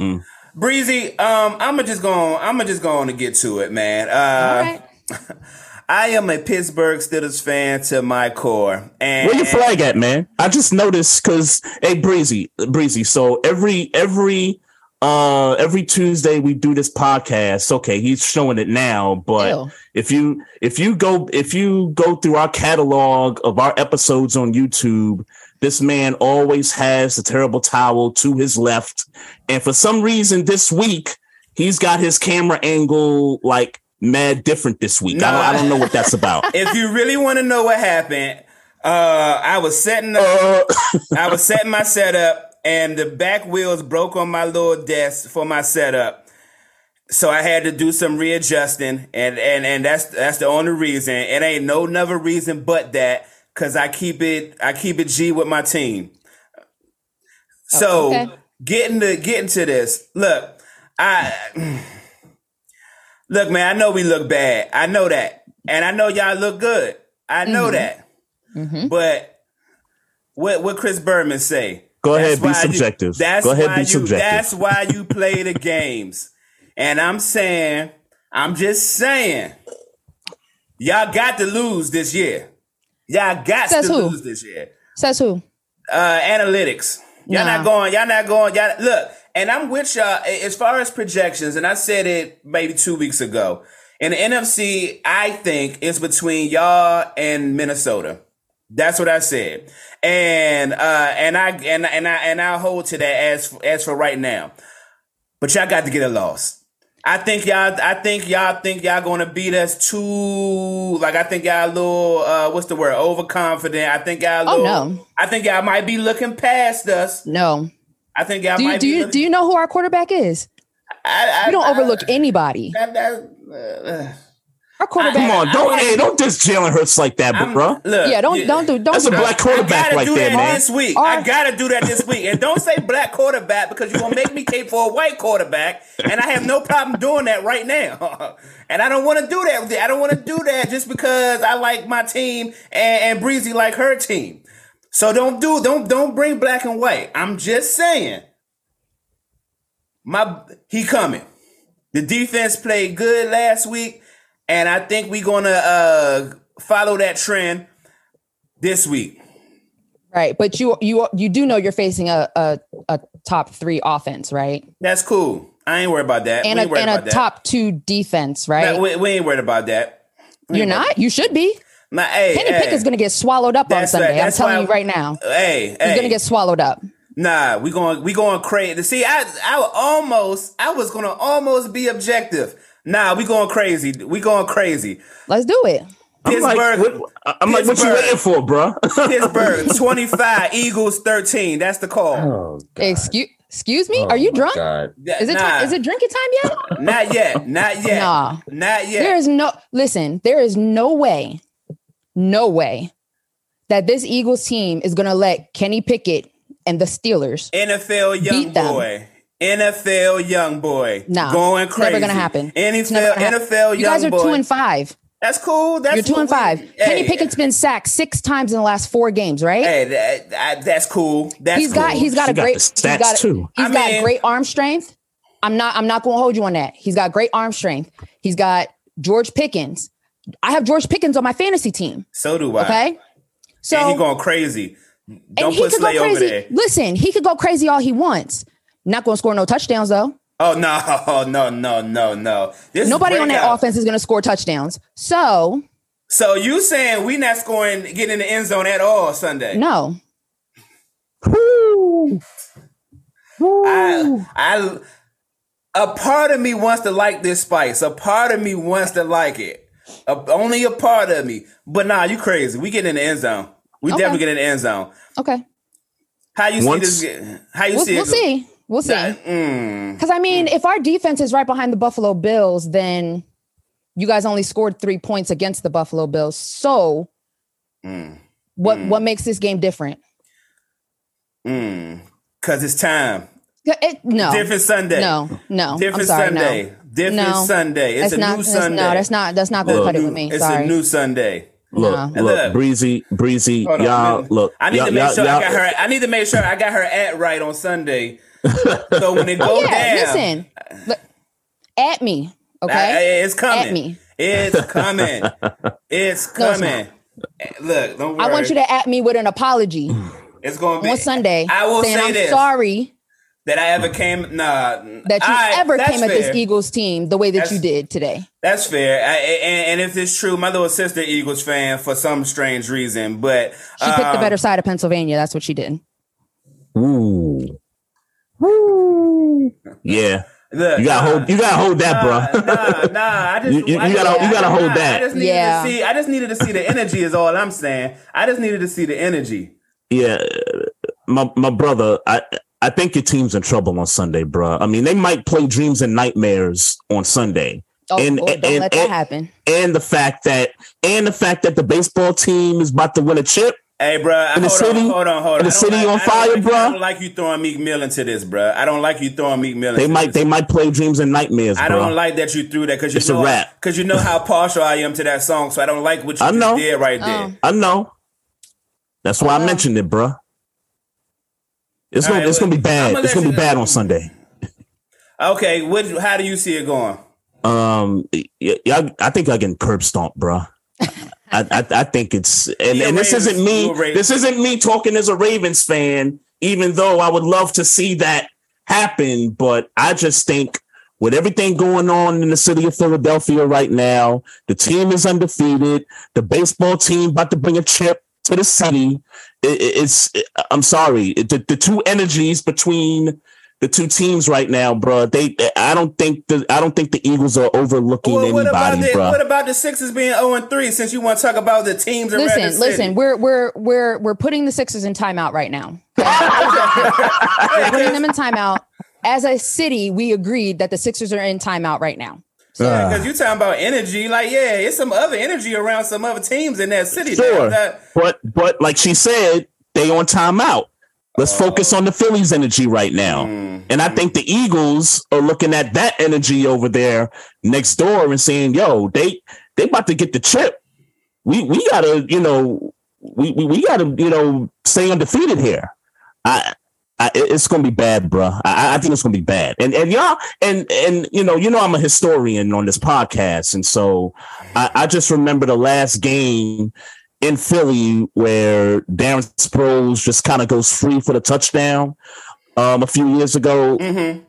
Mm. Breezy, um, I'm just going. I'm just going to get to it, man. Uh, All right. (laughs) I am a Pittsburgh Steelers fan to my core, and Where your flag at, man? I just noticed because hey, breezy, breezy. So every every uh every Tuesday we do this podcast. Okay, he's showing it now, but Ew. if you if you go if you go through our catalog of our episodes on YouTube, this man always has the terrible towel to his left, and for some reason this week he's got his camera angle like mad different this week. I, don't, I don't know what that's about. (laughs) if you really want to know what happened, uh, I was setting up. Uh, I was setting my setup, and the back wheels broke on my little desk for my setup. So I had to do some readjusting, and and and that's that's the only reason. It ain't no another reason but that, cause I keep it I keep it G with my team. Oh, so okay. getting to getting to this, look, I (sighs) look, man. I know we look bad. I know that, and I know y'all look good. I know mm-hmm. that, mm-hmm. but what what Chris Berman say? Go ahead, That's be why you- subjective. that's Go ahead, why be you, subjective. That's why you (laughs) play the games. And I'm saying, I'm just saying, y'all got to lose this year. Y'all got Says to who? lose this year. Says who? Uh, analytics. Y'all Nah. not going. Y'all not going. Y'all look. And I'm with y'all as far as projections. And I said it maybe two weeks ago. In the NFC, I think it's between y'all and Minnesota. That's what I said. And uh and I and and I and I hold to that as as for right now. But y'all got to get a loss. I think y'all I think y'all think y'all gonna beat us too like I think y'all a little uh what's the word overconfident. I think y'all a Oh, little no. I think y'all might be looking past us. No. I think y'all Do you might do be you looking, do you know who our quarterback is? I, I, We don't I- overlook anybody. that, that, uh, Our quarterback. Come on, don't I- hey, don't diss Jalen Hurts like that, I'm- bro. Look, yeah, don't don't do don't That's do a that. black quarterback I gotta do there, that man. this week. Or- I gotta do that this week. And don't say black quarterback because you're gonna make me cape for a white quarterback. And I have no problem doing that right now. (laughs) and I don't want to do that. I don't want to do that just because I like my team and, and Breezy like her team. So don't do don't don't bring black and white. I'm just saying. My he coming. The defense played good last week, and I think we're gonna uh, follow that trend this week. Right, but you you you do know you're facing a a, a top three offense, right? That's cool. I ain't worried about that. And a and a top two defense, right? No, we, we ain't worried about that. We you're worried- not. You should be. My, hey, Kenny hey, Pickett's gonna get swallowed up on That's right. Sunday. I'm telling you right now. Hey, He's hey. gonna get swallowed up. Nah, we going we going crazy. See, I I almost I was gonna almost be objective. Nah, we going crazy. We going crazy. Let's do it. I'm like, Pittsburgh, what, I'm like, what you waiting for, bro? (laughs) Pittsburgh twenty five, Eagles thirteen. That's the call. Oh, God. Excuse excuse me. Oh, Are you drunk? God. Is it nah, time, is it drinking time yet? not yet? Not yet. Nah. Not yet. There is no listen. There is no way, no way that this Eagles team is gonna let Kenny Pickett and the Steelers. NFL young Beat them. boy. NFL young boy. Nah, going crazy. never gonna happen. NFL never gonna happen. NFL You guys are boy. two and five. That's cool. That's You're two what and we- five. Hey, Kenny Pickett's been sacked six times in the last four games, right? Hey, that, that- that's cool. That's he's got cool. he's got She a great the he's stats, got too. He's I got mean- great arm strength. I'm not I'm not going to hold you on that. He's got great arm strength. He's got George Pickens. I have George Pickens on my fantasy team. So do I. Okay, so and he going crazy. and Don't he put could go Slay over crazy. there. Listen, he could go crazy all he wants. Not going to score no touchdowns though. Oh no, (laughs) no, no, no, no. This Nobody on that offense is going to score touchdowns. So So you saying we not scoring, getting in the end zone at all Sunday? no, Woo! I, I, a part of me wants to like this spice. A part of me wants to like it. A, only a part of me. But nah, you crazy. We get in the end zone. We Okay. definitely get in the end zone. Okay. How you Once- see this? How you We'll, see we'll it? go- see. We'll see. Nah, mm. Because I mean, if our defense is right behind the Buffalo Bills, then you guys only scored three points against the Buffalo Bills. So, Mm. what what makes this game different? Mm. Cause it's time. It, no, Different Sunday. no, no. Different I'm sorry, Sunday. no. Different No. Sunday. It's That's a not. new Sunday. No, that's not. That's not going to cut it with me. It's sorry. a new Sunday. Look, Nah. look, Look. breezy, breezy, Hold on, y'all. man. Look, I need y'all, to make y'all- sure I y'all- got her. I need to make sure I got her at right on Sunday. So when it goes (laughs) oh yeah, down, listen. Look, at me, I- okay? it's coming. At me. It's coming. it's No, it's coming. Look, don't worry. I want you to at me with an apology It's going to be on Sunday, I will say I'm this. sorry that I ever came. Nah, that you I- ever that's came at this. Eagles team the way that That's- you did today. That's fair. I, and, and if it's true, my little sister Eagles fan for some strange reason, but She picked the um, better side of Pennsylvania. That's what she did. Ooh. Woo. Yeah, Look, you gotta nah, hold. You gotta hold that, bro. Nah, nah, I (laughs) just, You- you- I you gotta- you gotta I- hold nah, that. I just needed Yeah. to see. I just needed to see the energy. Is all I'm saying. I just needed to see the energy. yeah, my my brother. I I think your team's in trouble on Sunday, bro. I mean, they might play dreams and nightmares on Sunday. Oh, And- boy, don't and- let that and- happen. and the fact that and the fact that the baseball team is about to win a chip. Hey, bro, In the city? on, hold on, hold on. The city like- on fire, like, bro? I don't like you throwing Meek Mill into this, bro. I don't like you throwing Meek Mill. They into might this. they might play dreams and nightmares, I bro. don't like that you threw that because you It's a know because you know how (laughs) partial I am to that song. So I don't like what you I just know. did right there. Oh. I know. That's why I Uh, mentioned it, bro. It's All gonna right, it's gonna be bad. It's gonna be you- bad on Sunday. Okay, what? How do you see it going? Um, yeah, yeah, I think I can curb stomp, bro. I, I I think it's and, and this Ravens- isn't me. you a Ravens- This isn't me talking as a Ravens fan, even though I would love to see that happen. But I just think with everything going on in the city of Philadelphia right now, the team is undefeated. The baseball team about to bring a chip to the city. It, it- it's I'm sorry, it- the, the two energies between the two teams right now, bro. They I don't think the I don't think the Eagles are overlooking Well, what about anybody, the bro. what about the Sixers being zero and three? Since you want to talk about the teams around the Listen, city. listen. We're we're we're we're putting the Sixers in timeout right now. (laughs) we're putting them in timeout. As a city, we agreed that the Sixers are in timeout right now. because uh. you're talking about energy, like yeah, it's some other energy around some other teams in that city. Sure. That- But but like she said, they on timeout. Let's focus on the Phillies energy right now. Mm-hmm. And I think the Eagles are looking at that energy over there next door and saying, yo, they they about to get the chip. We we gotta, you know, we we, we gotta, you know, stay undefeated here. I I, it's gonna be bad, bro. I, I think it's gonna be bad. And and y'all and and you know, you know, I'm a historian on this podcast, and so I, I just remember the last game in Philly where Darren Sproles just kind of goes free for the touchdown um, a few years ago. Mhm.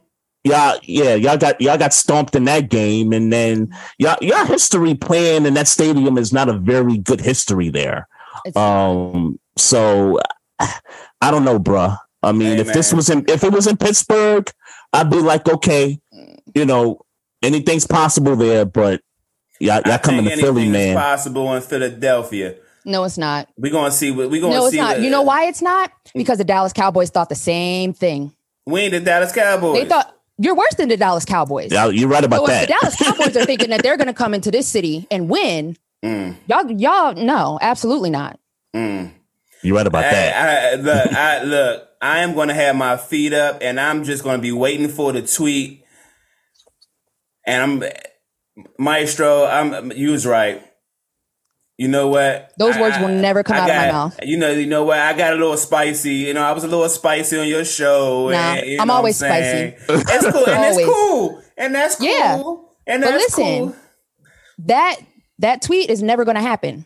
Y'all, yeah, y'all got y'all got stomped in that game, and then y'all, y'all history playing in that stadium is not a very good history there. It's, Um, so I don't know, bruh. I mean, Hey, if this was in if it was in Pittsburgh, I'd be like, okay, you know, anything's possible there, but y'all, I y'all coming to Philly, man. possible in Philadelphia. No, it's not. We're gonna see what we're gonna No, it's see. not. what- You know why it's not? Because the Dallas Cowboys thought the same thing. We ain't the Dallas Cowboys. They thought you're worse than the Dallas Cowboys. Yeah, you're right about So that. if the Dallas (laughs) Cowboys are thinking that they're going to come into this city and win, Mm, y'all, y'all, no, absolutely not. mm. You're right about that. I, I, look, (laughs) I, look, I am going to have my feet up and I'm just going to be waiting for the tweet. And I'm, Maestro, I'm, you was right. You know what? Those words I- will never come I out of my mouth. You know, you know what? I got a little spicy. You know, I was a little spicy on your show. Nah, and, you I'm know what always spicy. It's cool, and Always. it's cool, and that's cool, Yeah. and that's But that's listen, cool. That that tweet is never going to happen.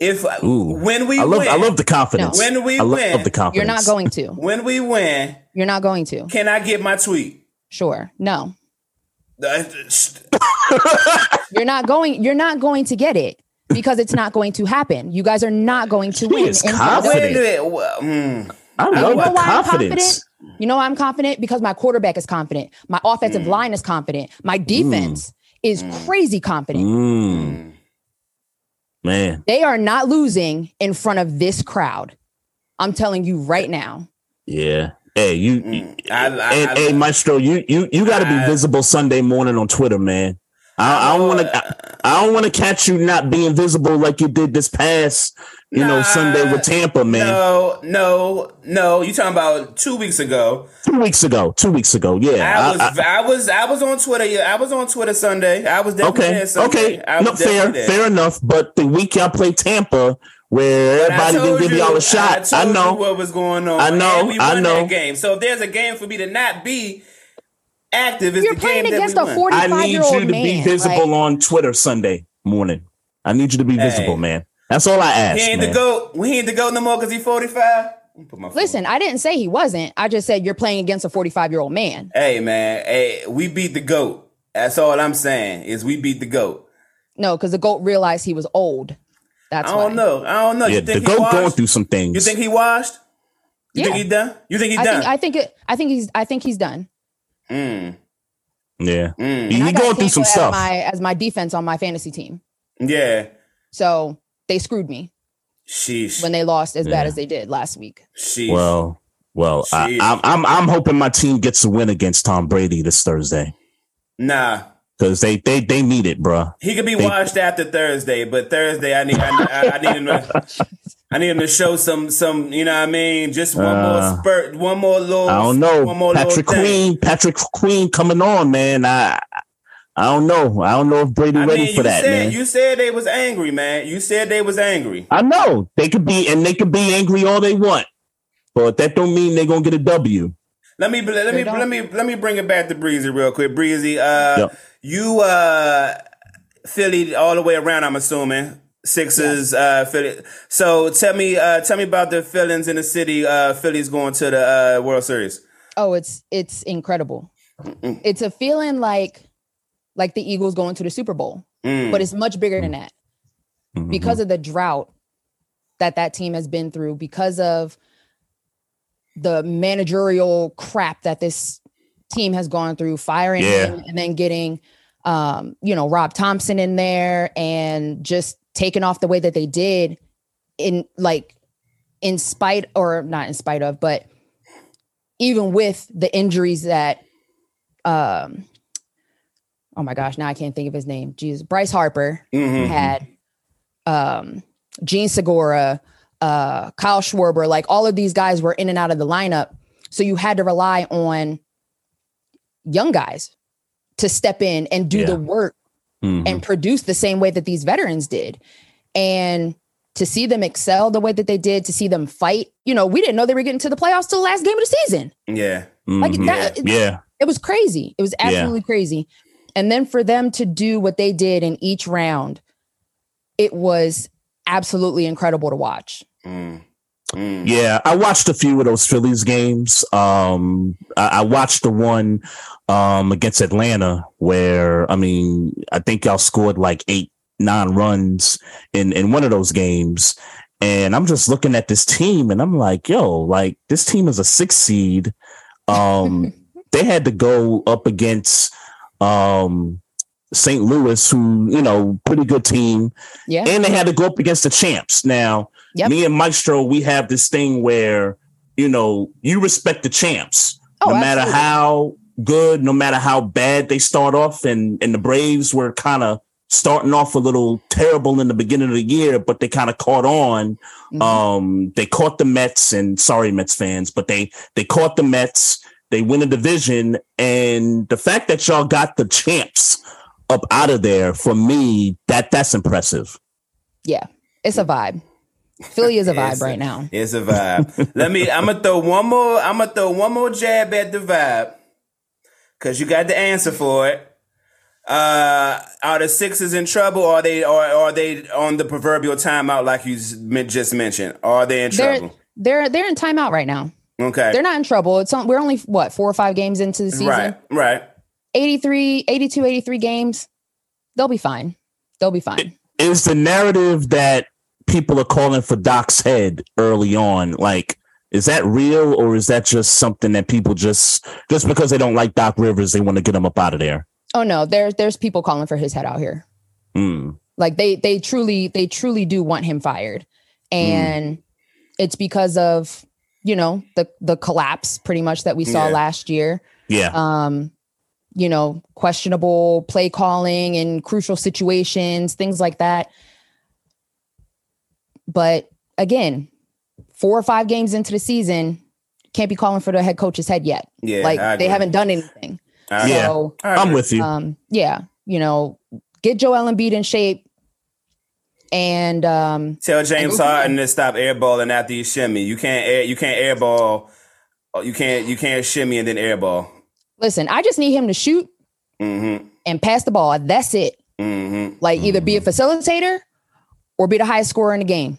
If Ooh. when we I love win, I love the confidence. No. When we I love win, the confidence. You're not going to. (laughs) when we win, You're not going to. can I get my tweet? Sure. No. Uh, You're not going you're not going to get it because it's not going to happen. You guys are not going to She win. is in confident. Wait Philadelphia. a minute. Well, mm. I And love you know the why I'm confidence. confident? You know why I'm confident? Because my quarterback is confident. My offensive line is confident. My defense is crazy confident. Mm. Man, They are not losing in front of this crowd. I'm telling you right now. yeah. Hey, you, Mm. I, I, hey, I- hey, Maestro, you you you got to be I- visible Sunday morning on Twitter, man. I, I don't want to. I, don't want to catch you not being visible like you did this past, you know, Sunday with Tampa, man. No, no, no. You talking about two weeks ago? Two weeks ago. Two weeks ago. Yeah. I I- was, I- I, was, I was on Twitter. Yeah, I was on Twitter Sunday. I was definitely okay. there Okay. No, fair. there. Fair enough. But the week y'all played Tampa, where everybody didn't give you- y'all a shot, I, know. what was going on. I know, I know. that game. So if there's a game for me to not be active, it's You're the playing game that against we a won. 40 I need you old to man. be visible Like, on Twitter Sunday morning. I need you to be visible, man. That's all I ask. He ain't man. to go. We ain't to go no more because he's 45. Put my listen, I didn't say he wasn't. I just said you're playing against a 45 year old man. Hey man, hey, we beat the goat. That's all I'm saying is we beat the goat. No, because the GOAT realized he was old. That's I don't why. know. I don't know. Yeah, you the think he goat washed? going through some things. You think he washed? You Yeah. think he done? You think he I done? think I think it I think he's I think he's done. Mm, yeah, mm. he I going through some stuff. As my, as my defense on my fantasy team. Yeah. So they screwed me Sheesh. when they lost as Yeah. bad as they did last week. Sheesh. well, well, I, I'm I'm I'm hoping my team gets a win against Tom Brady this Thursday nah. because they they they need it, bro. He could be They- washed after Thursday, but Thursday I need I, I, I need him to (laughs) I need him to show some some you know what I mean just one Uh, more spurt, one more little I don't know. one more Patrick little thing. Queen, Patrick Queen coming on, man. I I don't know. I don't know if Brady I ready mean, for you that, said man. you said they was angry, man. You said they was angry. I know they could be, and they could be angry all they want, but that don't mean they're gonna get a W. Let me let me let me let me bring it back to Breezy real quick. Breezy, uh, Yep. you uh, Philly all the way around. I'm assuming Sixers, uh, Philly. So tell me, uh, tell me about the feelings in the city. Uh, Philly's going to the uh, World Series. Oh, it's it's incredible. It's a feeling like like the Eagles going to the Super Bowl, Mm. but it's much bigger than that Mhm. because of the drought that that team has been through because of the managerial crap that this team has gone through firing Yeah. him and then getting um you know Rob Thomson in there and just taking off the way that they did in like in spite or not in spite of but even with the injuries that um oh my gosh now I can't think of his name Jesus Bryce Harper Mhm. had um Jean Segura, uh Kyle Schwarber, like all of these guys were in and out of the lineup. So you had to rely on young guys to step in and do Yeah. the work Mhm. and produce the same way that these veterans did. And to see them excel the way that they did, to see them fight, you know, we didn't know they were getting to the playoffs till the last game of the season. Yeah, Like Mhm. that, yeah, it was crazy. It was Yeah. absolutely crazy. And then for them to do what they did in each round, it was absolutely incredible to watch. Mm. Mm. yeah. I watched a few of those Phillies games. Um, I, I watched the one um against Atlanta where I mean I think y'all scored like eight, nine runs in in one of those games. And I'm just looking at this team and I'm like, yo, like this team is a six seed. Um, (laughs) they had to go up against um St. Louis, who, you know, pretty good team. Yeah. And they had to go up against the champs. Now, Yep. me and Maestro, we have this thing where, you know, you respect the champs. Oh, no matter absolutely. how good, no matter how bad they start off, and and the Braves were kind of starting off a little terrible in the beginning of the year, but they kind of caught on. Mhm. Um, they caught the Mets, and sorry, Mets fans, but they they caught the Mets. They win a division, and the fact that y'all got the champs up out of there for me, that that's impressive. yeah. It's a vibe. Philly is a vibe right now. It's a vibe. Let me. I'm gonna throw one more. I'm gonna throw one more jab at the vibe, cause you got the answer for it. Uh, are the Sixers in trouble? Or are they? Or are they on the proverbial timeout like you just mentioned? Are they in They're trouble? they're they're in timeout right now. Okay. They're not in trouble. It's on, we're only what four or five games into the season. right. Right. 83, 82, 83 games. They'll be fine. They'll be fine. is the narrative that people are calling for Doc's head early on like is that real or is that just something that people just just because they don't like Doc Rivers they want to get him up out of there? Oh no, there there's people calling for his head out here. Mm. Like they they truly they truly do want him fired. And it's because of, you know, the the collapse pretty much that we saw Yeah. last year. Yeah. Um, you know, questionable play calling in crucial situations, things like that. But again, four or five games into the season, can't be calling for the head coach's head yet. Yeah, like they haven't done anything. I- Yeah. So I I'm with you. um, yeah, you know, get Joel Embiid in shape, and um, Tell James go from Harden to stop airballing after you shimmy. You can't air. You can't airball. You can't. You can't shimmy and then airball. listen, I just need him to shoot Mm-hmm. and pass the ball. That's it. Mm-hmm. Like either be a facilitator or be the highest scorer in the game.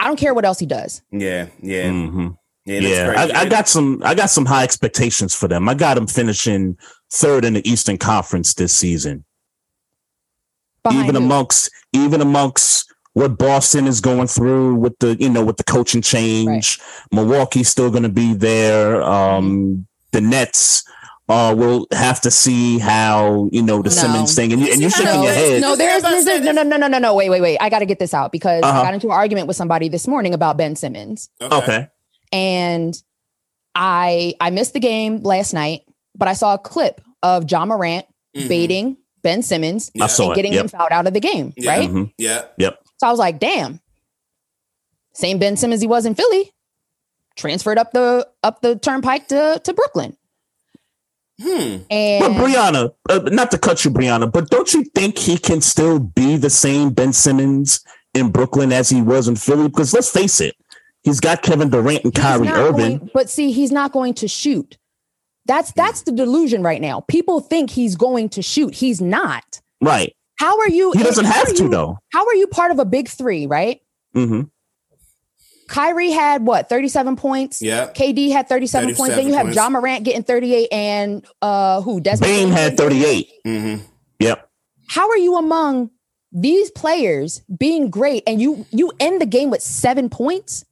I don't care what else he does. Yeah. Yeah. hmm Yeah. it Yeah, crazy. I, I got some. I got some high expectations for them. I got them finishing third in the Eastern Conference this season. Behind even who? amongst even amongst what Boston is going through with the you know with the coaching change, Milwaukee's still going to be there. Um, the Nets uh, we'll have to see how you know the No. Simmons thing, and, you, and you're shaking no, your head. No, there's, there's, there's no, no, no, no, no, no. Wait, wait, wait. I got to get this out because Uh-huh. I got into an argument with somebody this morning about Ben Simmons, Okay, and I I missed the game last night, but I saw a clip of Ja Morant Mhm. baiting Ben Simmons I saw and getting Yep. him fouled out of the game, Yeah. right? Mhm. Yeah. So I was like, damn, same Ben Simmons he was in Philly, transferred up the up the turnpike to to Brooklyn, Hmm. but and Brianna, uh, not to cut you, Brianna, but don't you think he can still be the same Ben Simmons in Brooklyn as he was in Philly? Because let's face it, he's got Kevin Durant and he's Kyrie Irving. going- but see, he's not going to shoot. That's that's the delusion right now. People think he's going to shoot. He's not. Right. How are you? He doesn't have are to you- though. How are you part of a big three? Right? hmm Kyrie had what thirty seven points. Yeah. KD had 37, points. Then you have points. Ja Morant getting 38 and uh who? Desmond Bane Bane had 38. Mm-hmm. Yep. How are you among these players being great and you you end the game with 7 points?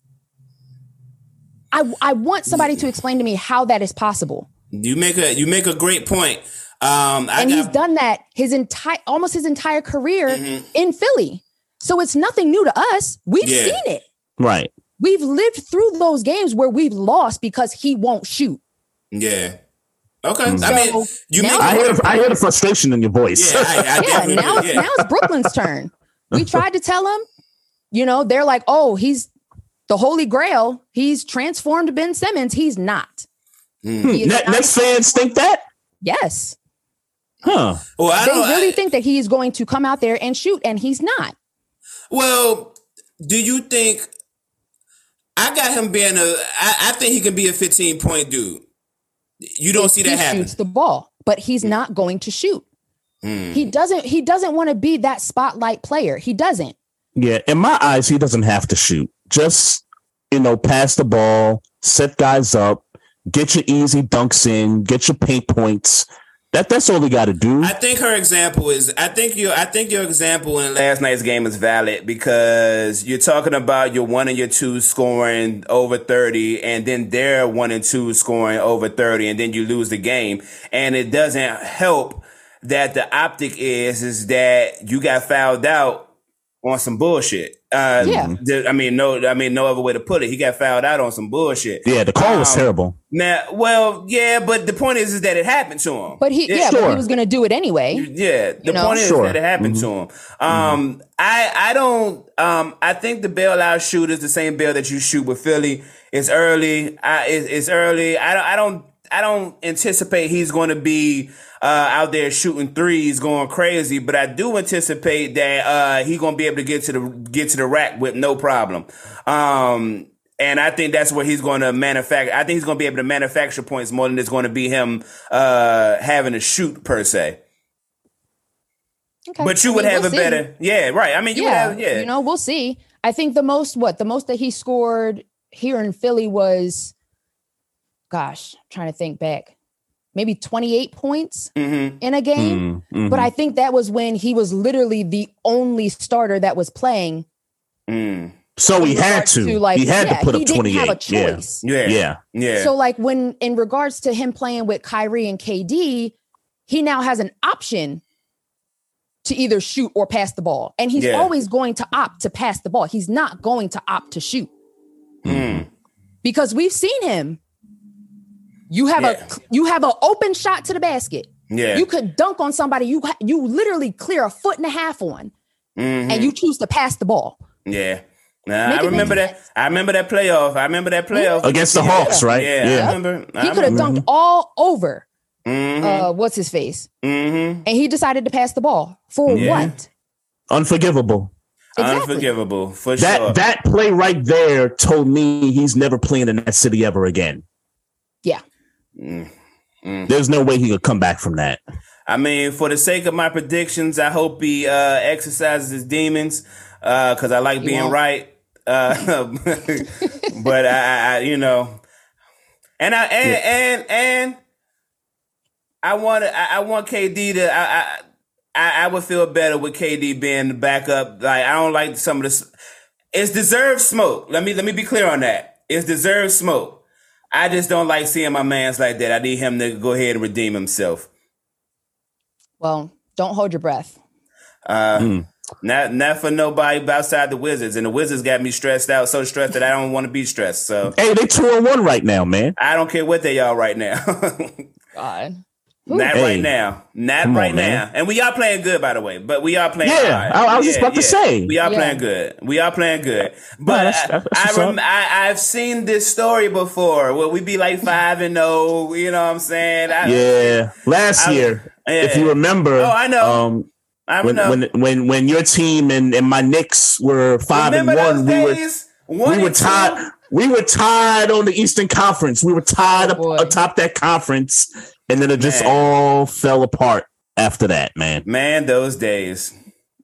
I I want somebody to explain to me how that is possible. You make a you make a great point. Um, I and he's got done that his entire almost his entire career Mhm. in Philly. So it's nothing new to us. We've Yeah. seen it. Right. We've lived through those games where we've lost because he won't shoot. yeah. Okay. Mm. I mean, you now- make. I hear I hear the frustration in your voice. yeah. I, I (laughs) Yeah, now it's yeah. now it's Brooklyn's turn. We (laughs) tried to tell him, you know, they're like, oh, he's the holy grail. He's transformed Ben Simmons. He's not. Mm. He is Net, Nets fans think that? Yes. Huh. Well, I They don't. really I- think that he is going to come out there and shoot, and he's not. Well, do you think I got him being a? I, I think he can be a 15 point dude. You don't see he that happen. shoots the ball, but he's not going to shoot. Mm. He doesn't. He doesn't want to be that spotlight player. He doesn't. Yeah. In my eyes, he doesn't have to shoot. Just, you know, pass the ball, set guys up, get your easy dunks in, get your paint points. That that's all we got to do. I think her example is. I think your. I think your example in last night's game is valid because you're talking about your one and your two scoring over thirty, and then their one and two scoring over thirty, and then you lose the game, and it doesn't help that the optic is is that you got fouled out on some bullshit. Uh, Yeah. the- I mean, no, I mean, no other way to put it. He got fouled out on some bullshit. yeah, the call was Um, terrible. Now, well, yeah, but the point is, is that it happened to him. But he, yeah, but sure. he was going to do it anyway. Yeah, the know? point is Sure. that it happened to him. Um, I I don't. Um, I think the bailout shoot is the same bail that you shoot with Philly. It's early. I, it, it's early. I don't. I don't. I don't anticipate he's going to be uh, out there shooting threes, going crazy. But I do anticipate that uh, he's going to be able to get to the get to the rack with no problem. Um, and I think that's where he's going to manufacture. I think he's going to be able to manufacture points more than it's going to be him uh, having to shoot per se. Okay. But you I would mean, have we'll a see. better, yeah, right. I mean, you yeah, would have, yeah, you know, we'll see. I think the most what the most that he scored here in Philly was, gosh, trying to think back, maybe twenty eight points hmm in a game. Mm, mhm. But I think that was when he was literally the only starter that was playing. mm. so he had regards to. like, he had yeah, to put he up didn't have a eight. Yeah. choice. yeah, Yeah. yeah. So like when in regards to him playing with Kyrie and KD, he now has an option to either shoot or pass the ball. And he's Yeah. always going to opt to pass the ball. He's not going to opt to shoot. Because we've seen him. You have Yeah. a you have an open shot to the basket. Yeah. You could dunk on somebody you you literally clear a foot and a half on and you choose to pass the ball. Yeah. Nah, Make I remember make that. I remember that playoff. I remember that playoff Against the Yeah. Hawks, right? Yeah, I Yeah. remember. I He could have remember. dunked all over Mhm. uh what's his face? Mhm. And he decided to pass the ball. For Yeah. what? Unforgivable. Exactly. Unforgivable for That sure. that play right there told me he's never playing in that city ever again. Yeah. There's no way he could come back from that. I mean, for the sake of my predictions, I hope he uh, exercises his demons because I like being won't. right. Uh, (laughs) but I, I, I- you know, and I and and and I want I, I want KD to. I, I I I would feel better with KD being the backup. Like I don't like some of this. It's deserved smoke. Let me let me be clear on that. It's deserved smoke. I just don't like seeing my man's like that. I need him to go ahead and redeem himself. Well, don't hold your breath. Uh, Not not for nobody outside the Wizards, and the Wizards got me stressed out, so stressed that I don't want to be stressed. So Hey, they two and one right now, man. I don't care what they are right now. (laughs) God. Not Hey. right now. Not Come on, right man. now. And we are playing good, by the way. But we are playing. Yeah, hard. I- I was just about to say. we are Yeah. playing good. We are playing good. But that's- I, that's I, what's rem- up. I I've seen this story before where we be like five and zero. You know what I'm saying? I, Yeah, last I- year, yeah. if you remember, Oh, I know. Um, I when know. when when when your team and, and my Knicks were five Remember and one, those we were? One we were and two? tied. We were tied on the Eastern Conference. We were tied Oh, up atop that conference, and then it just Man. all fell apart after that, man. Man, those days.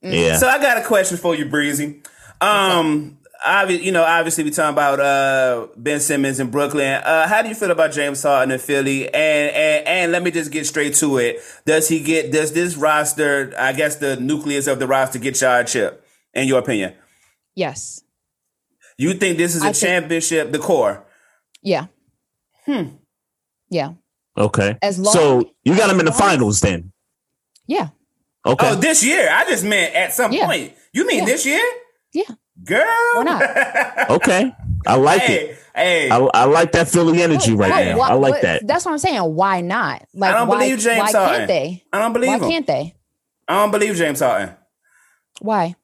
Yeah. So I got a question for you, Breezy. Um, obvi- you know, obviously we talking about uh Ben Simmons in Brooklyn. Uh, how do you feel about James Harden in Philly? And and and let me just get straight to it. Does he get? Does this roster? I guess the nucleus of the roster get y'all a chip? In your opinion, Yes. you think this is a I think- championship? The core. Yeah. Hmm. Yeah. Okay. As long- so you got as him in the finals then. Yeah. Okay. Oh, this year. I just meant at some Yeah. point. You mean Yeah. this year, Yeah. girl? Why not? (laughs) okay. I like it. hey, hey. I, I like that Philly energy right Well, now. why- I like what- that. That's what I'm saying. Why not? Like, I don't why, believe James why Harden. can't they? I don't believe Why him. can't they? I don't believe James Harden. Why?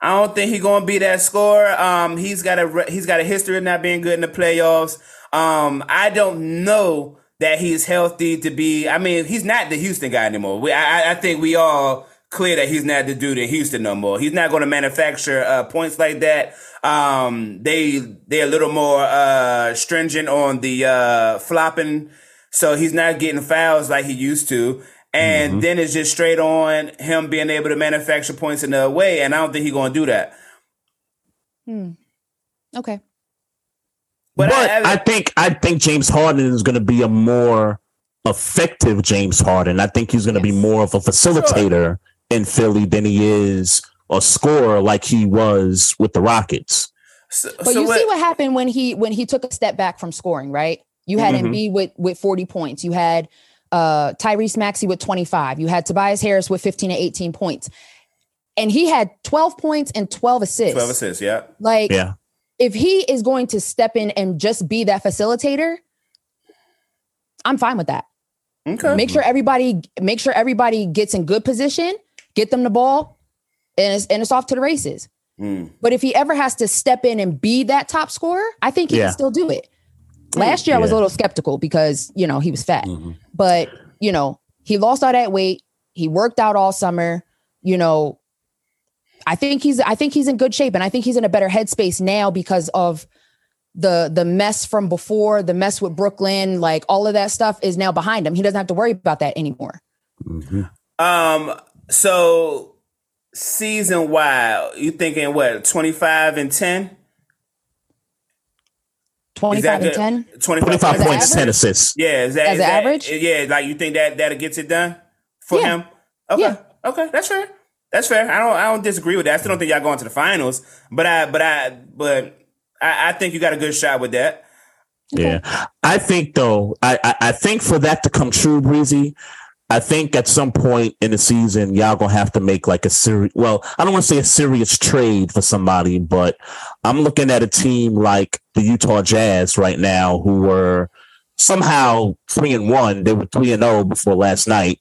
I don't think he's gonna be that scorer. Um, he's got a he's got a history of not being good in the playoffs. Um, I don't know that he's healthy to be. I mean, he's not the Houston guy anymore. We, I, I- I think we all clear that he's not the dude in Houston no more. He's not going to manufacture uh, points like that. Um, they they're a little more uh, stringent on the uh, flopping, so he's not getting fouls like he used to. And then it's just straight on him being able to manufacture points in the way, and I don't think he's going to do that. Hmm. Okay. But, But, I, I, think I think James Harden is going to be a more effective James Harden. I think he's going to be more of a facilitator in Philly than he is a scorer like he was with the Rockets. so, But so you what- see what happened when he when he took a step back from scoring, right? You had Mm-hmm. Embiid with with 40 points. You had uh Tyrese Maxey with 25. You had Tobias Harris with 15 and 18 points. And he had 12 points and 12 assists. 12 assists, yeah. Like Yeah. If he is going to step in and just be that facilitator, I'm fine with that. Okay. Make sure everybody make sure everybody gets in good position, get them the ball, and it's and it's off to the races. Hmm. But if he ever has to step in and be that top scorer, I think he Yeah. can still do it. Last year I was a little skeptical because you know he was fat, Mm-hmm. but you know he lost all that weight. He worked out all summer. You know, I think he's I think he's in good shape, and I think he's in a better headspace now because of the the mess from before, the mess with Brooklyn, like all of that stuff is now behind him. He doesn't have to worry about that anymore. Um, so season wide, you thinking what, 25 and 10? Twenty five and ten. 25, 25 points, 10 assists. Yeah, is that, As is an that- average? Yeah, like you think that that gets it done for Yeah. him? Okay. Yeah. Okay, that's fair. That's fair. I don't I don't disagree with that. I still don't think y'all going to the finals, but I but I but I, I think you got a good shot with that. Yeah. I think though, I, I, I think for that to come true, Breezy, I think at some point in the season, y'all gonna have to make like a serious. Well, I don't want to say a serious trade for somebody, but I'm looking at a team like the Utah Jazz right now, who were somehow three and one. They were three and zero before last night,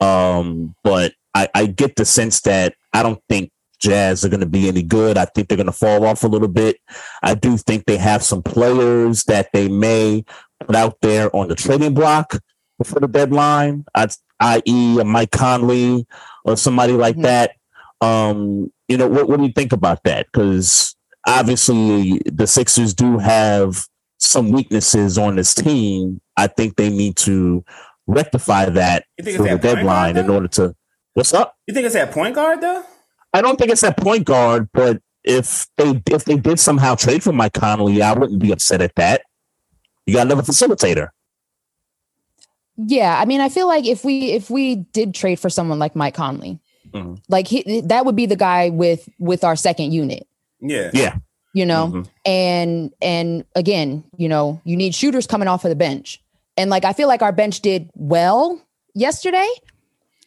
um, but I, I get the sense that I don't think Jazz are going to be any good. I think they're going to fall off a little bit. I do think they have some players that they may put out there on the trading block before the deadline, i.e., Mike Conley or somebody like mm-hmm. that. Um, you know, what, what do you think about that? Because obviously the Sixers do have some weaknesses on this team. I think they need to rectify that for the deadline in order to. What's up? You think it's at point guard though? I don't think it's at point guard, but if they if they did somehow trade for Mike Conley, I wouldn't be upset at that. You got another facilitator. Yeah, I mean, I feel like if we if we did trade for someone like Mike Conley, mm-hmm. like he, that would be the guy with with our second unit. Yeah, yeah. You know, mm-hmm. and and again, you know, you need shooters coming off of the bench, and like I feel like our bench did well yesterday,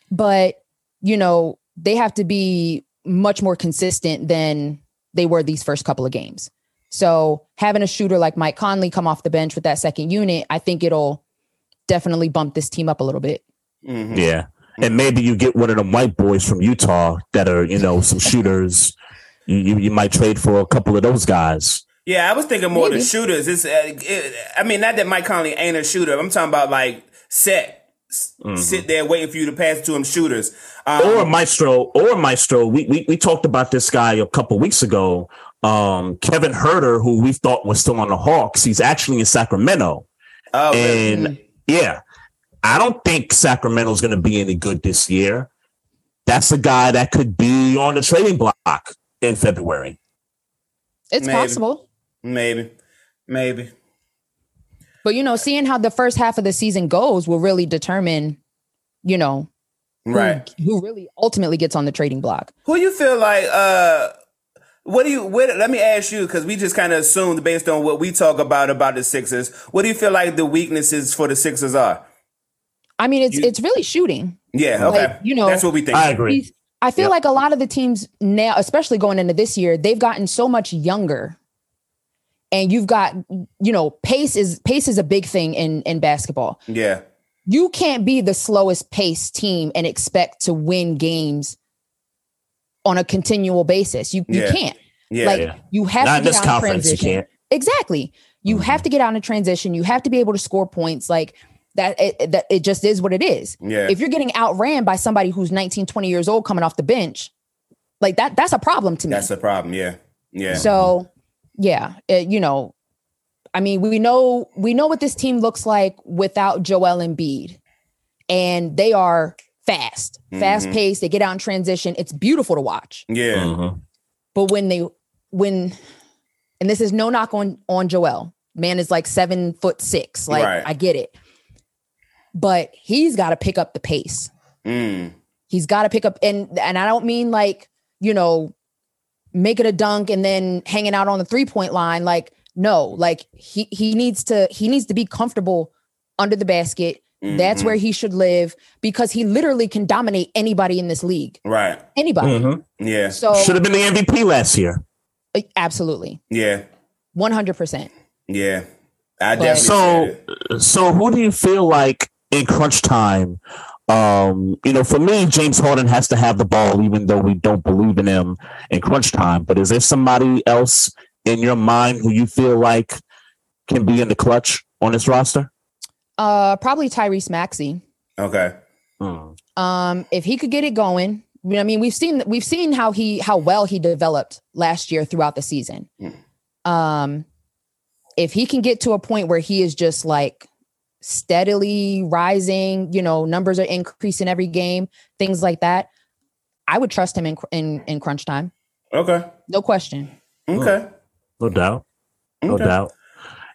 but you know they have to be much more consistent than they were these first couple of games. So having a shooter like Mike Conley come off the bench with that second unit, I think it'll definitely bump this team up a little bit. Mm-hmm. Yeah. And maybe you get one of them white boys from Utah that are, you know, some shooters. You, you, you might trade for a couple of those guys. Yeah, I was thinking more Maybe. the shooters. It's, uh, it, I mean, not that Mike Conley ain't a shooter. I'm talking about like set, mm-hmm. sit there waiting for you to pass to him shooters. Um, or Maestro, or Maestro. We, we we talked about this guy a couple weeks ago. Um, Kevin Huerter, who we thought was still on the Hawks, he's actually in Sacramento. Oh, and really? yeah, I don't think Sacramento's going to be any good this year. That's a guy that could be on the trading block in February. It's maybe. possible. Maybe, maybe. But you know, seeing how the first half of the season goes will really determine, you know, right who, who really ultimately gets on the trading block. Who you feel like? uh what do you? What, let me ask you because we just kind of assumed based on what we talk about about the Sixers. What do you feel like the weaknesses for the Sixers are? I mean, it's you, it's really shooting. Yeah, okay. Like, you know, that's what we think. I agree. I feel yep. like a lot of the teams now, especially going into this year, they've gotten so much younger. And you've got, you know, pace is pace is a big thing in in basketball. Yeah. You can't be the slowest pace team and expect to win games on a continual basis. You you can't. Yeah, like yeah. you have Not to get out of transition. Exactly. You mm-hmm. have to get out of transition. You have to be able to score points. Like that it, that it just is what it is. Yeah. If you're getting outran by somebody who's 19, 20 years old coming off the bench, like that that's a problem to me. That's a problem. Yeah. Yeah. So, yeah, it, you know, I mean, we know we know what this team looks like without Joel Embiid. And they are fast, mm-hmm. fast paced. They get out in transition. It's beautiful to watch. Yeah. Mm-hmm. But when they when and this is no knock on on Joel. Man is like seven foot six. Like right. I get it. But he's got to pick up the pace. Mm. He's got to pick up and and I don't mean like, you know, making a dunk and then hanging out on the three point line. Like, no, like he he needs to he needs to be comfortable under the basket Mm-hmm. That's where he should live because he literally can dominate anybody in this league. Right. Anybody. Mm-hmm. Yeah. So should have been the MVP last year. Uh, absolutely. Yeah. 100%. Yeah. I definitely So so who do you feel like in crunch time um, you know, for me, James Harden has to have the ball, even though we don't believe in him in crunch time. But is there somebody else in your mind who you feel like can be in the clutch on this roster? Uh, probably Tyrese Maxey. Okay. Hmm. Um, if he could get it going, I mean, we've seen we've seen how he how well he developed last year throughout the season. Mm. Um, if he can get to a point where he is just like steadily rising, you know, numbers are increasing every game, things like that. I would trust him in in, in crunch time. Okay. No question. Okay. No doubt. No okay. doubt.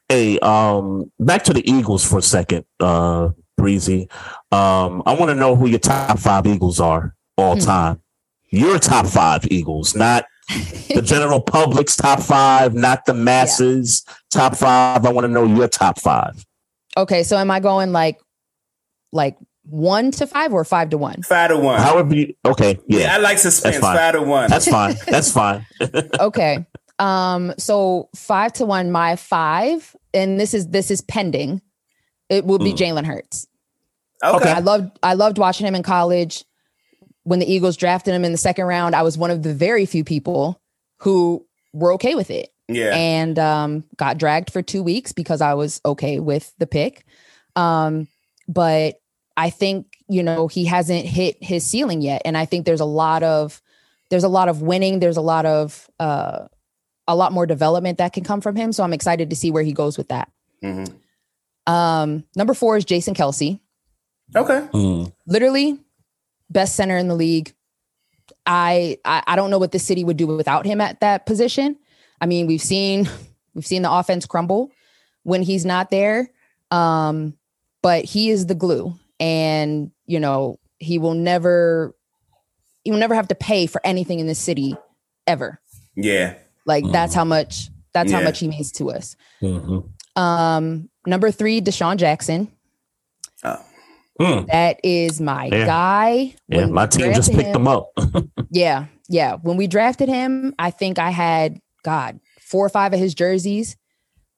Hey, um, back to the Eagles for a second, uh, Breezy. Um, I want to know who your top five Eagles are all hmm. time. Your top five Eagles, not the (laughs) general public's top five, not the masses yeah. top five. I want to know your top five. Okay, so am I going like, like one to five or five to one? Five to one. I would be okay, yeah, yeah, I like suspense. Five to one. that's fine. That's fine. (laughs) (laughs) okay. Um, so five to one, my five, and this is this is pending. It will be Mm. Jalen Hurts. okay. I loved I loved watching him in college. When the Eagles drafted him in the second round, I was one of the very few people who were okay with it. Yeah. and um, got dragged for two weeks because I was okay with the pick. Um, but I think you know he hasn't hit his ceiling yet, and I think there's a lot of there's a lot of winning. There's a lot of uh, a lot more development that can come from him. So I'm excited to see where he goes with that. Mhm. Um, number four is Jason Kelce Okay. Mm. literally best center in the league. I, I I don't know what the city would do without him at that position. I mean, we've seen we've seen the offense crumble when he's not there. Um, but he is the glue, and you know he will never he will never have to pay for anything in this city ever. Yeah. Like that's how much that's how much he means to us. Mhm. Um, number three, DeSean Jackson. Oh. Mm. That is my Yeah. guy. Yeah, When my team just drafted picked him up. (laughs) Yeah, yeah. When we drafted him, I think I had God four or five of his jerseys.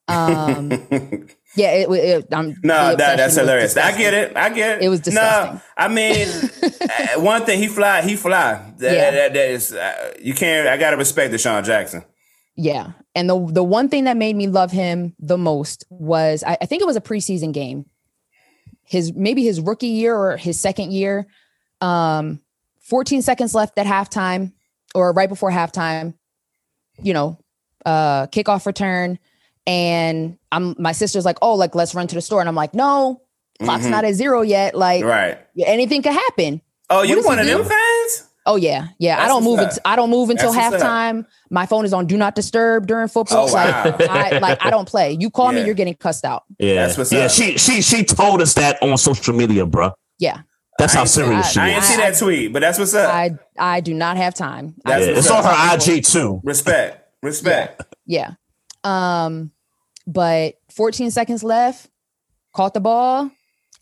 Um, (laughs) yeah, it, it, I'm No, that, that's hilarious. I get it. I get it. It was disgusting. No, I mean, (laughs) uh, one thing he fly, he fly. That, Yeah. that, that is, uh, you can't. I gotta respect DeSean Jackson. Yeah, and the the one thing that made me love him the most was I, I think it was a preseason game. His maybe his rookie year or his second year. Um, 14 seconds left at halftime or right before halftime. You know, uh, kickoff return, and I'm my sister's like, "Oh, like let's run to the store," and I'm like, "No, clock's Mhm. not at zero yet. Like Right. anything could happen." Oh, you does he one of do? them fans? Oh yeah, yeah. I don't move. what's It, I don't move until That's what's halftime. My phone is on do not disturb during football. Oh, wow. Like I like I don't play. You call Yeah. me, you're getting cussed out. Yeah, That's what's yeah. up. She she she told us that on social media, bro. Yeah, That's I how serious she I didn't see that tweet, but that's what's up. I I do not have time. That's Yeah, what's it's on her IG too. respect. Respect. yeah. Um, but 14 seconds left. Caught the ball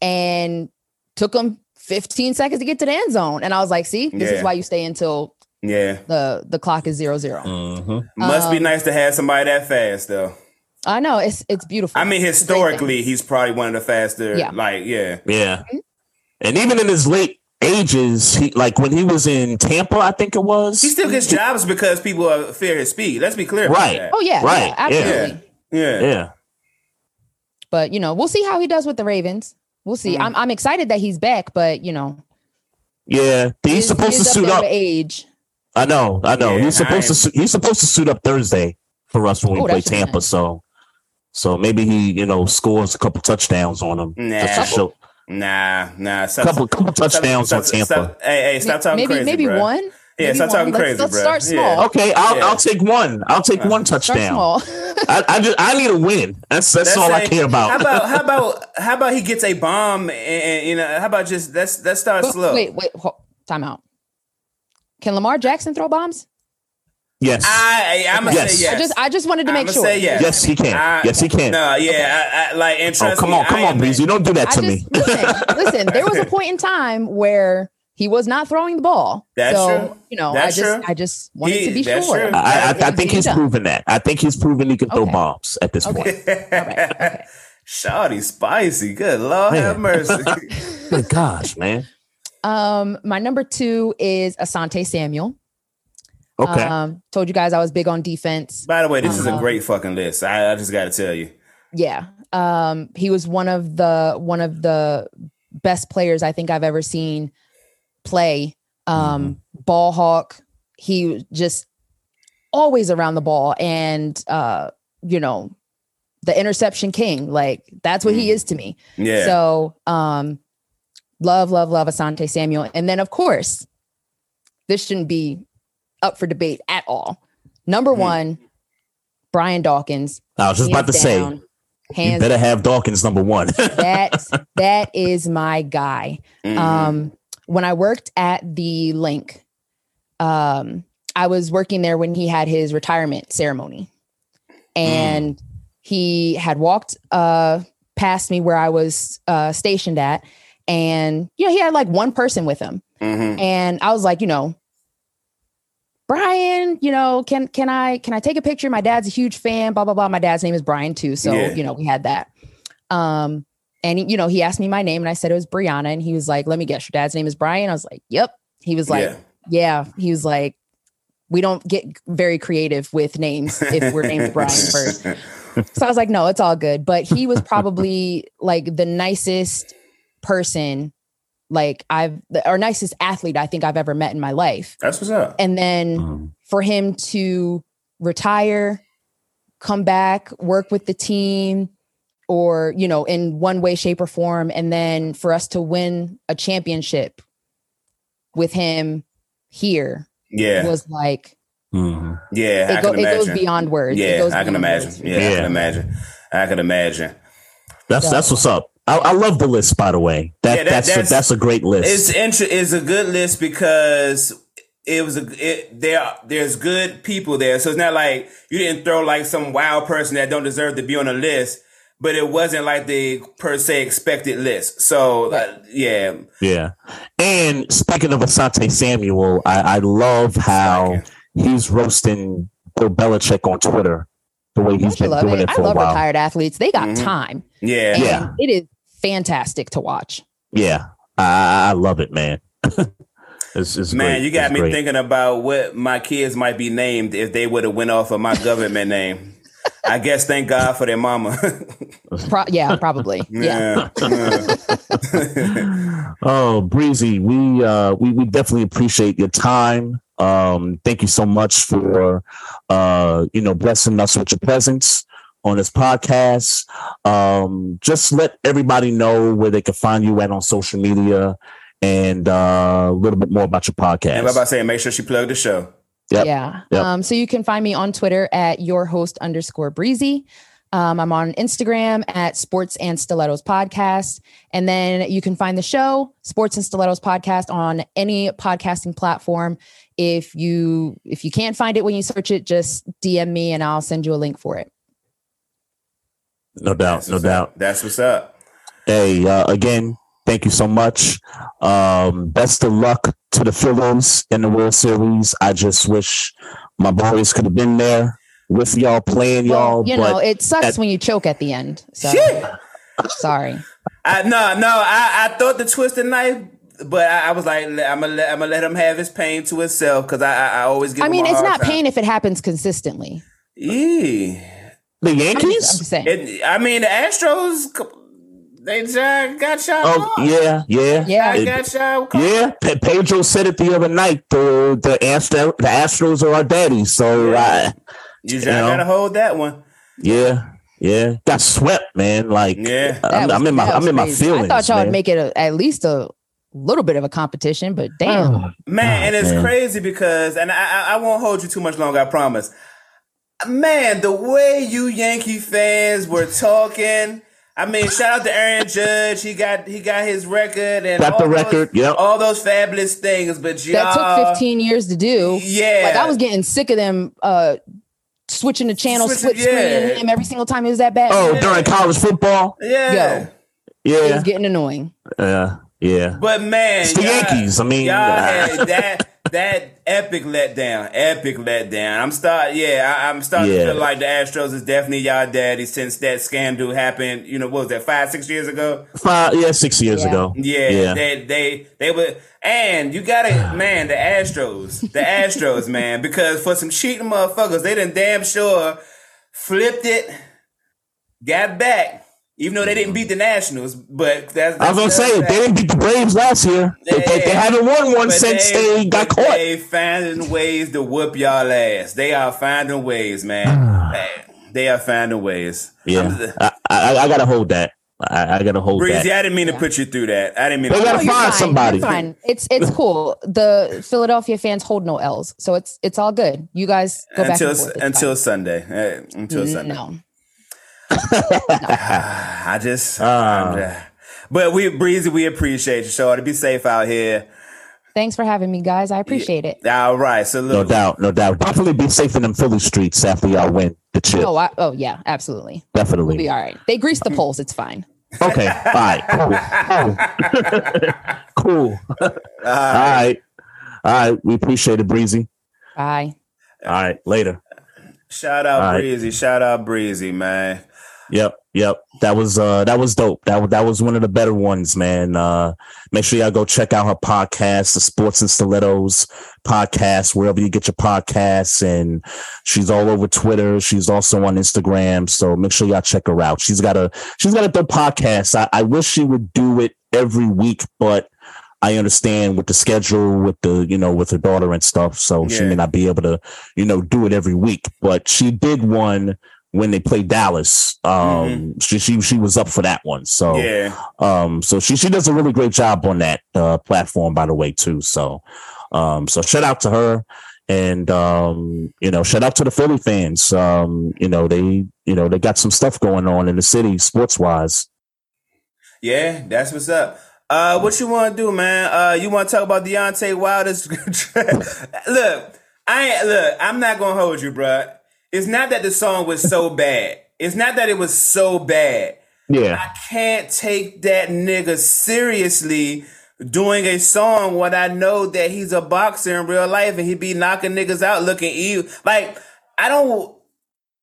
and took him 15 seconds to get to the end zone. And I was like, see, this Yeah. is why you stay until Yeah. the the clock is zero zero. Mhm. Must be Um, nice to have somebody that fast, though. I know it's it's beautiful. I mean, It's a great thing. historically, he's probably one of the faster. Yeah. Like, yeah. Yeah, and even in his late ages, he like when he was in Tampa, I think it was. He still gets jobs because people uh, fear his speed. Let's be clear. Right. About Oh yeah, Right, yeah, absolutely. Yeah. Yeah. yeah, But you know, we'll see how he does with the Ravens. We'll see. Mm. I'm I'm excited that he's back, but you know, yeah. he He's is- supposed he to suit up. Age. I know, I know. Yeah, he's supposed I to. Su- he's supposed to suit up Thursday for us when we Oh, play that should be Tampa. nice. So, so maybe he, you know, scores a couple touchdowns on him. Nah. Just to show, Nah, nah. Stop, couple couple touchdowns stop, on Tampa. stop- hey, hey, stop talking maybe crazy, maybe bro. one. Yeah, Maybe stop one. talking let's, crazy, Let's bro. start Yeah. small. Okay, I'll Yeah. I'll take one. I'll take one Start touchdown. small. (laughs) I, I just I need a win. That's that's Let's all I say- care about. How about how (laughs) about how about he gets a bomb and, and, you know how about just let's let's start slow. Wait, wait, hold, time out. Can Lamar Jackson throw bombs? Yes, I I'm gonna Yes. say yes. I just I just wanted to make I'ma sure. say yes. yes, he can. I- yes, he can. No, yeah, I, I, like and oh, come me, on, come I on, am- Breezy. Don't do that I to just me. listen, listen. There was a point in time where he was not throwing the ball. That's so, true. You know, That's I just true. I just wanted He- to be sure. true. I, I, I think he's done. proven that. I think he's proven he can throw bombs at this Okay. point. All right. Okay. Shawty spicy. Good Lord have mercy. (laughs) Good gosh, man. Um, my number two is Asante Samuel. Okay. Um, told you guys I was big on defense. By the way, this is a Um, great fucking list. I, I just got to tell you. Yeah. Um, he was one of the one of the best players I think I've ever seen play. Um, ball hawk. He just always around the ball and uh, you know, the interception king. Like that's what he is to me. Yeah. So um love, love, love Asante Samuel. And then of course, this shouldn't be up for debate at all. Number Hmm. one, Brian Dawkins. I was just about to hands say, down, you hands better have Dawkins number one. (laughs) that that is my guy. Mhm. Um, when I worked at the Linc, um, I was working there when he had his retirement ceremony, and he had walked uh, past me where I was uh, stationed at, and you know he had like one person with him, Mhm. and I was like, you know, Brian, you know, can can I can I take a picture? My dad's a huge fan. Blah blah blah. My dad's name is Brian too, so Yeah. you know we had that. Um, and he, you know he asked me my name, and I said it was Brianna, and he was like, "Let me guess, your dad's name is Brian." I was like, "Yep." He was like, Yeah. "Yeah." He was like, "We don't get very creative with names if we're named (laughs) Brian first. So I was like, "No, it's all good." But he was probably like the nicest person, like I've or nicest athlete I think I've ever met in my life That's what's up. and then Mhm. for him to retire come back work with the team or you know in one way shape or form and then for us to win a championship with him here Yeah. was like Mhm. yeah. I it, go, can it goes beyond words It Yeah, goes I can beyond imagine. words. Yeah, I Yeah. can imagine. I can imagine. That's So- that's what's up. I, I love the list, by the way. That, Yeah, that- that's that's- a, that's a great list. It's inter- It's a good list because it was a it, there. There's good people there, so it's not like you didn't throw like some wild person that don't deserve to be on the list. But it wasn't like the per se expected list. So uh, yeah, Yeah. And speaking of Asante Samuel, I, I love how he's roasting Bill Belichick on Twitter the way he's Don't been doing it? it I for a love while. retired athletes. They got Mhm. time. yeah, And Yeah. it is fantastic to watch. Yeah. I, I love it, man. (laughs) it's, it's Man, great. you got It's me great. thinking about what my kids might be named if they would have went off of my government name. I guess thank God for their mama. (laughs) Pro- yeah, probably. (laughs) yeah. yeah. oh, Breezy, we uh we, we definitely appreciate your time. Um, thank you so much for uh you know blessing us with your presence on this podcast. Um, just let everybody know where they can find you at on social media and uh, a little bit more about your podcast. And what about saying make sure she plugged the show. Yep. Yeah. Yep. Um, so you can find me on Twitter at your host underscore breezy. Um, I'm on Instagram at Sports and Stilettos Podcast. And then you can find the show, Sports and Stilettos Podcast, on any podcasting platform. If you if you can't find it when you search it, just DM me and I'll send you a link for it. No doubt, That's no what's doubt. up. That's what's up. Hey, uh, again, thank you so much. Um, best of luck to the Phillies in the World Series. I just wish my boys could have been there with y'all playing y'all. you but know, it sucks that- when you choke at the end. So Shit. sorry. I no no I, I thought the twisted knife, but I, I was like I'm gonna let, I'm gonna let him have his pain to himself because I, I I always give. I mean, it's not time. pain if it happens consistently. Eee. The I'm Yankees. just, I'm just saying. It, I mean the Astros they just got shot. oh hard. yeah, yeah, Yeah. They It- got shot. hard. yeah. Pe- Pedro said it the other night. The the Astro, the Astros are our daddies. So Yeah. I, You just you know. gotta hold that one. yeah, yeah. Got swept, man. Like Yeah. I'm, was- I'm in my that I'm in my crazy. feelings. I thought y'all man. would make it a, at least a little bit of a competition, but damn. Oh, (sighs) Man, and it's man. crazy because, and I, I, I won't hold you too much longer, I promise. Man, the way you Yankee fans were talking. I mean, shout out to Aaron Judge. He got he got his record and Got the all those- record, yep. all those fabulous things. But that y'all, took 15 years to do. Yeah, Like I was getting sick of them uh switching the channel, Switching- split screening yeah. him every single time it was that bad. Oh, Yeah. during college football. yeah. Yo. It Yeah, was getting annoying. yeah, yeah. But man, It's the y'all- Yankees. I mean, y'all had that that epic letdown, epic letdown. I'm start, yeah, I, I'm starting Yeah. to feel like the Astros is definitely y'all daddy since that scandal happened. You know, what was that five, six years ago? Five, yeah, six years Yeah. ago. Yeah, yeah. they they they were, and you gotta (sighs) man, the Astros, the Astros, man, because for some cheating motherfuckers, they done damn sure flipped it, got back. Even though they didn't beat the Nationals, but that's, I was gonna say that's they didn't beat the Braves last year. They, they, they haven't won one But since they, got caught. They finding ways to whoop y'all ass. They are finding ways, man. Man, (sighs) they are finding ways. yeah, I'm- I, I, I gotta hold that. I, I gotta hold Breezy, that. I didn't mean to put you through that. I didn't mean They to. gotta find fine. somebody. You're fine. It's it's cool. The Philadelphia fans hold no L's, so it's it's all good. You guys go back until and forth. Until fine. Sunday. Eh, until Sunday. no. (laughs) I just. Uh, I'm just- but we breezy. We appreciate you, so to be safe out here. Thanks for having me, guys. I appreciate it. All right, so No doubt, no doubt. Definitely be safe in them Philly streets after y'all win the chip. Oh, I, oh yeah, absolutely. Definitely. We'll be all right. They grease the poles. It's fine. Okay, bye. cool, cool. (laughs) cool. all right, all right. We appreciate it, Breezy. Bye. All right, later. Shout out All right. Breezy. Shout out Breezy, man. Yep, yep. That was uh that was dope. That was that was one of the better ones, man. Uh make sure y'all go check out her podcast, the Sports and Stilettos podcast, wherever you get your podcasts. And she's all over Twitter. She's also on Instagram. So make sure y'all check her out. She's got a she's got a dope podcast. I, I wish she would do it every week, but I understand with the schedule, with the you know, with her daughter and stuff. So she may not be able to, you know, do it every week. But she did one when they played Dallas. Um, she, she she was up for that one. So Yeah. um, so she she does a really great job on that uh, platform, by the way, too. So um, so shout out to her, and um, you know, shout out to the Philly fans. Um, you know, they you know they got some stuff going on in the city, sports wise. Yeah, that's what's up. Uh, what you want to do, man? Uh, you want to talk about Deontay Wilder's? (laughs) look, I look. I'm not gonna hold you, bruh. It's not that the song was so (laughs) bad. It's not that it was so bad. Yeah, I can't take that nigga seriously doing a song when I know that he's a boxer in real life and he be knocking niggas out looking evil. Like, I don't.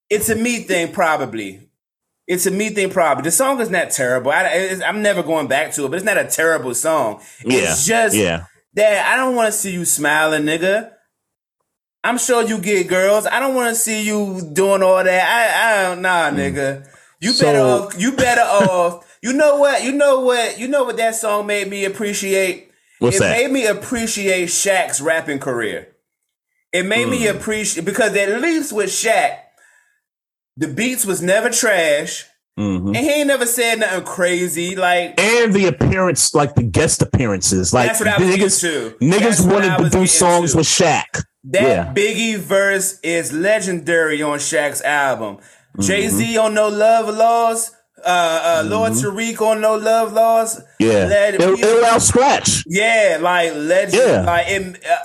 It's a me thing, probably. It's a me thing, probably. The song is not terrible. I, I'm never going back to it, but it's not a terrible song. yeah, It's just yeah. that I don't want to see you smiling, nigga. I'm sure you get girls. I don't want to see you doing all that. I, I don't, nah, nigga. You better off. You better off. You know what? You know what? You know what that song made me appreciate. What's it that? made me appreciate Shaq's rapping career. It made me Hmm. appreciate because at least with Shaq, the beats was never trash, Mhm. and he ain't never said nothing crazy. Like And the appearance, like the guest appearances, like That's what I was niggas, niggas wanted to do songs to. with Shaq. That Yeah. Biggie verse is legendary on Shaq's album. Mm-hmm. Jay Z on No Love Lost. Uh, uh, Lord Tariq on No Love Lost. Mm-hmm. Yeah, Let- it, it out scratch. yeah, like legend. Yeah. Like it, uh,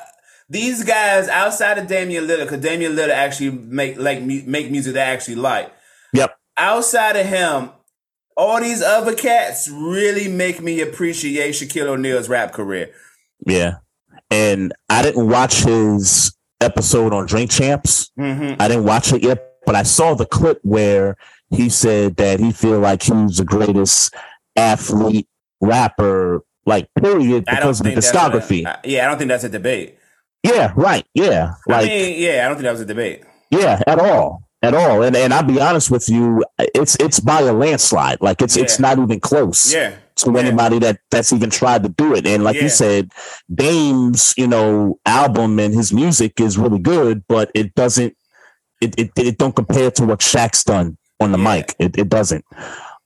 these guys outside of Damian Lillard, because Damian Lillard actually make like make music that I actually like. Yep. Outside of him, all these other cats really make me appreciate Shaquille O'Neal's rap career. Yeah. And I didn't watch his episode on Drink Champs. Mm-hmm. I didn't watch it yet, but I saw the clip where he said that he feel like he's the greatest athlete, rapper, like period, because of the that's a- discography. Yeah, I don't think that's a debate. yeah, right. Yeah. Like I mean, yeah, I don't think that was a debate. Yeah, at all, at all. And and I'll be honest with you, it's it's by a landslide. Like it's it's not even close. Yeah. To Yeah. anybody that that's even tried to do it, and like Yeah. you said, Dame's you know album and his music is really good, but it doesn't it it, it don't compare to what Shaq's done on the Yeah. mic. It it doesn't.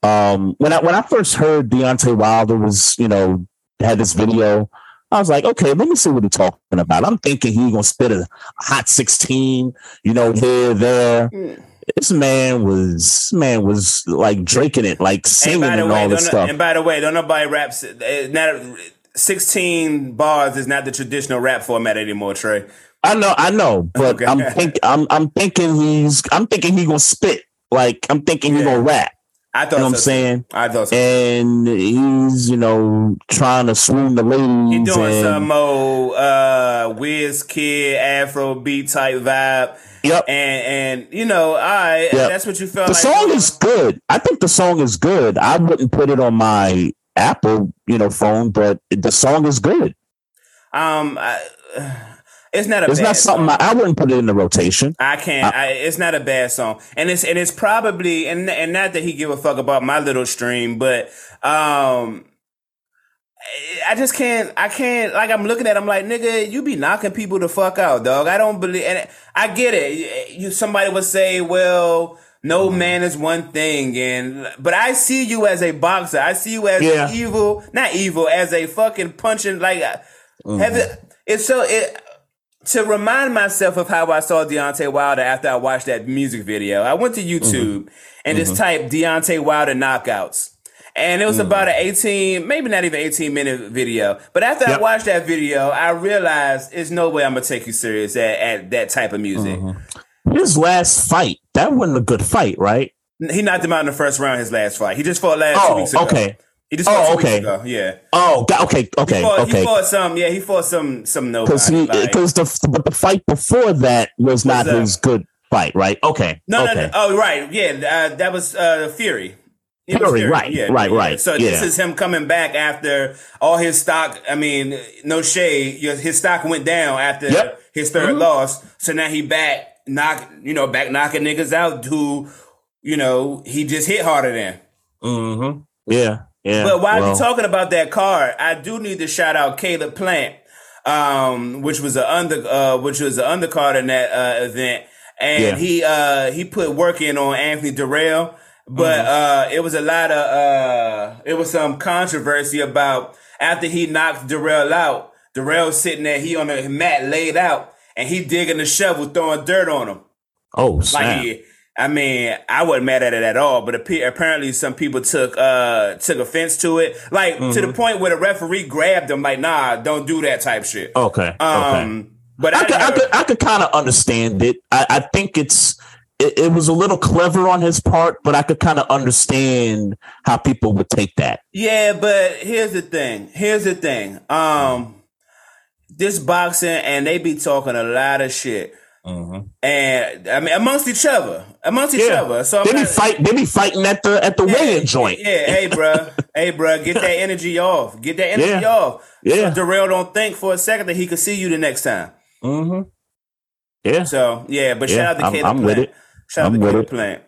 Um, when I when I first heard Deontay Wilder was you know had this video, I was like, okay, let me see what he's talking about. I'm thinking he gonna spit a hot sixteen, you know, here there. Mm. This man was this man was like drinking it, like singing the and way, all this stuff. and by the way, don't nobody raps. eh, Not sixteen bars is not the traditional rap format anymore, Trey. I know, I know, but Okay. I'm think I'm I'm thinking he's I'm thinking he gonna spit. Like I'm thinking he Yeah. gonna rap. I thought You know what I'm so, saying? I thought so. And he's, you know, trying to swoon the ladies. He doing some old uh, Wizkid Afro beat type vibe, Yep. and and you know, I Yep. that's what you felt the like. song is good. I think the song is good. I wouldn't put it on my Apple, you know, phone, but the song is good. um, I, it's not a. It's bad not something song. I, I wouldn't put it in the rotation. I can't. I, it's not a bad song, and it's and it's probably and and not that he give a fuck about my little stream, but um, I just can't. I can't. Like I'm looking at, him like nigga, you be knocking people the fuck out, dog. I don't believe, and I get it. You somebody would say, well. No mm-hmm. man is one thing, and but I see you as a boxer. I see you as Yeah. evil, not evil, as a fucking punching like. Uh, mm-hmm. Have it, it's so it to remind myself of how I saw Deontay Wilder after I watched that music video, I went to mm-hmm. YouTube and just mm-hmm. typed Deontay Wilder knockouts. And it was about mm-hmm. an 18, maybe not even 18 minute video. But after I watched that video, I realized there's no way I'm gonna take you serious at, at that type of music. His last fight, that wasn't a good fight, right? He knocked him out in the first round. His last fight. He just fought last two Oh, weeks ago. okay. He just fought Oh, okay. Yeah. Oh, got, okay, He okay, fought, okay. he fought some. Yeah, he fought some some nobody. Because he, like- because the but the fight before that was not that? his good fight, right? Okay, no, no, okay. no. Oh, right. Yeah, uh, that was uh, Fury. It was Fury, right, yeah, right, right, So this is him coming back after all his stock. I mean, no shade. His stock went down after Yep. his 3rd Mm-hmm. loss. So now he back knock, you know, back knocking niggas out who, you know, he just hit harder than. Mm-hmm. Yeah, yeah. But while well, you're talking about that card, I do need to shout out Caleb Plant, um, which was a under, uh, which was an undercard in that uh, event, and Yeah. he uh, he put work in on Anthony Dirrell, but Mm-hmm. uh, it was a lot of uh, it was some controversy about after he knocked Dirrell out. Durrell sitting there, he on the mat laid out, and he digging the shovel, throwing dirt on him. oh Like, snap. he, I mean, I wasn't mad at it at all, but appa- apparently some people took uh took offense to it, like to Mm-hmm. the point where the referee grabbed them, like, nah, don't do that type shit. okay, okay. Um, but I, I could, I could, I could kind of understand it. I, I think it's it, it was a little clever on his part, but I could kind of understand how people would take that. yeah, but here's the thing. Here's the thing. Um, this boxing and they be talking a lot of shit, and I mean amongst each other, amongst each Yeah. other. So I'm They be not- fight. They be fighting at the at the weigh-in joint. Yeah, hey, bro, (laughs) hey, bro, get that energy off. Get that energy Yeah. off. Yeah. So Darrell don't think for a second that he could see you the next time. Mm-hmm. Yeah, So, yeah, but Yeah, shout out to I'm- Caleb I'm with it. Shout out I'm to Caleb it. Plant.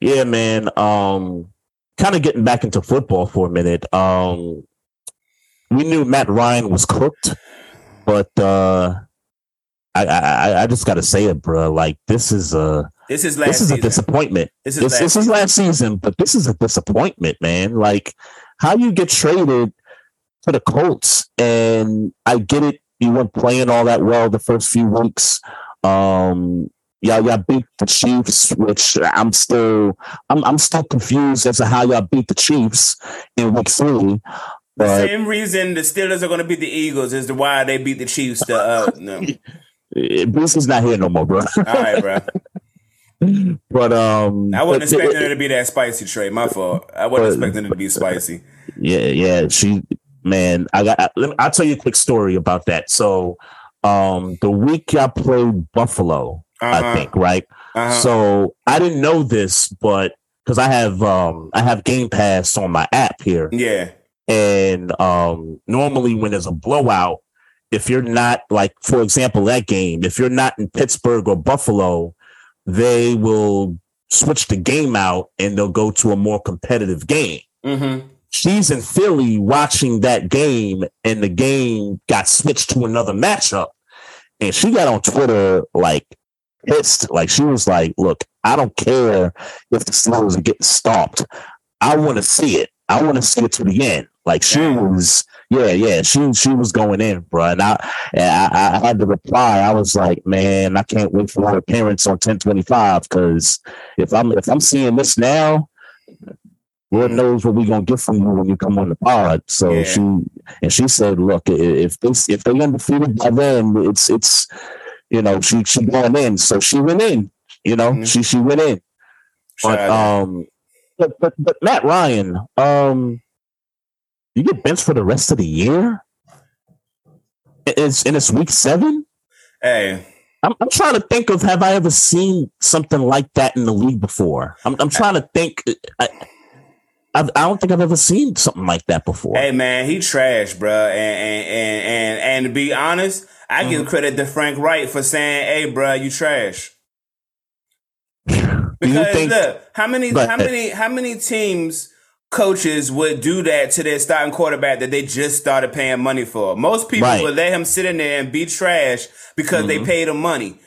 yeah, man. Um, kind of getting back into football for a minute. Um, we knew Matt Ryan was cooked, but uh, I I, I just got to say it, bro. Like this is a This is this is a disappointment. This This is is last this, is last season, but this is a disappointment, man. Like how you get traded to the Colts, and I get it. You weren't playing all that well the first few weeks. Um, y'all, y'all beat the Chiefs, which I'm still, I'm, I'm still confused as to how y'all beat the Chiefs in week three. the same reason the Steelers are going to beat the Eagles is the why they beat the Chiefs. The, uh, no. (laughs) uh, Bruce is not here no more, bro. All right, bro. (laughs) but um, I wasn't expecting it to be that spicy, Trey. My fault. I wasn't But- expecting it to be spicy. Yeah, yeah. She, man, I got. I, let me, I'll tell you a quick story about that. So, um, the week I played Buffalo, I Uh-huh. think, right? Uh-huh. So I didn't know this, but because I have, um, I have Game Pass on my app here, yeah. and um, normally when there's a blowout, if you're not like, for example, that game, if you're not in Pittsburgh or Buffalo, they will switch the game out and they'll go to a more competitive game Mm-hmm. she's in Philly watching that game, and the game got switched to another matchup. And she got on Twitter like pissed. Like she was like, Look, I don't care if the Steelers are getting stomped. I want to see it. I want to see it to the end. Like she was, yeah, yeah, she she was going in, bro. And I, and I, I had to reply. I was like, man, I can't wait for her appearance on 1025 because if I'm if I'm seeing this now, Lord knows what we're gonna get from you when you come on the pod. So Yeah. she and she said, "Look, if this if they undefeated by then, it's it's you know she she going in." So she went in. You know, Mhm. she she went in. Shout But um, but but but Matt Ryan, um, you get benched for the rest of the year. It's and it's week seven. hey, I'm, I'm trying to think of have I ever seen something like that in the league before? I'm, I'm trying to think. I, I, I don't think I've ever seen something like that before. Hey man, he trash, bro. And and and and, and to be honest, I Mm-hmm. give credit to Frank Reich for saying, "Hey, bro, you trash." (laughs) Because think? look, how many But- how many how many teams coaches would do that to their starting quarterback that they just started paying money for? Most people Right. would let him sit in there and be trash because they paid him money.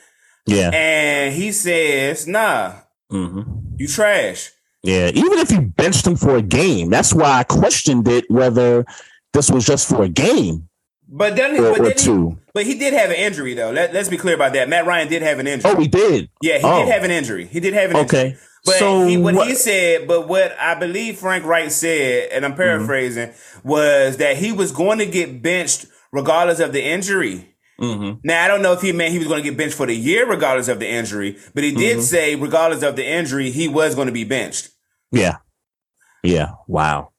yeah, And he says, "Nah, hmm you trash." yeah. Even if you benched him for a game, that's why I questioned it whether this was just for a game But then, or, but, or then he, two. But he did have an injury though. Let, let's be clear about that. Matt Ryan did have an injury. Oh, we did. Yeah, he Oh. did have an injury. He did have an injury. Okay. But so he, what, what- he said, but what I believe Frank Reich said, and Mm-hmm. I'm paraphrasing, was that he was going to get benched regardless of the injury. Mm-hmm. Now I don't know if he meant he was going to get benched for the year, regardless of the injury, but he did Mhm. say, regardless of the injury, he was going to be benched. Yeah. Yeah. Wow.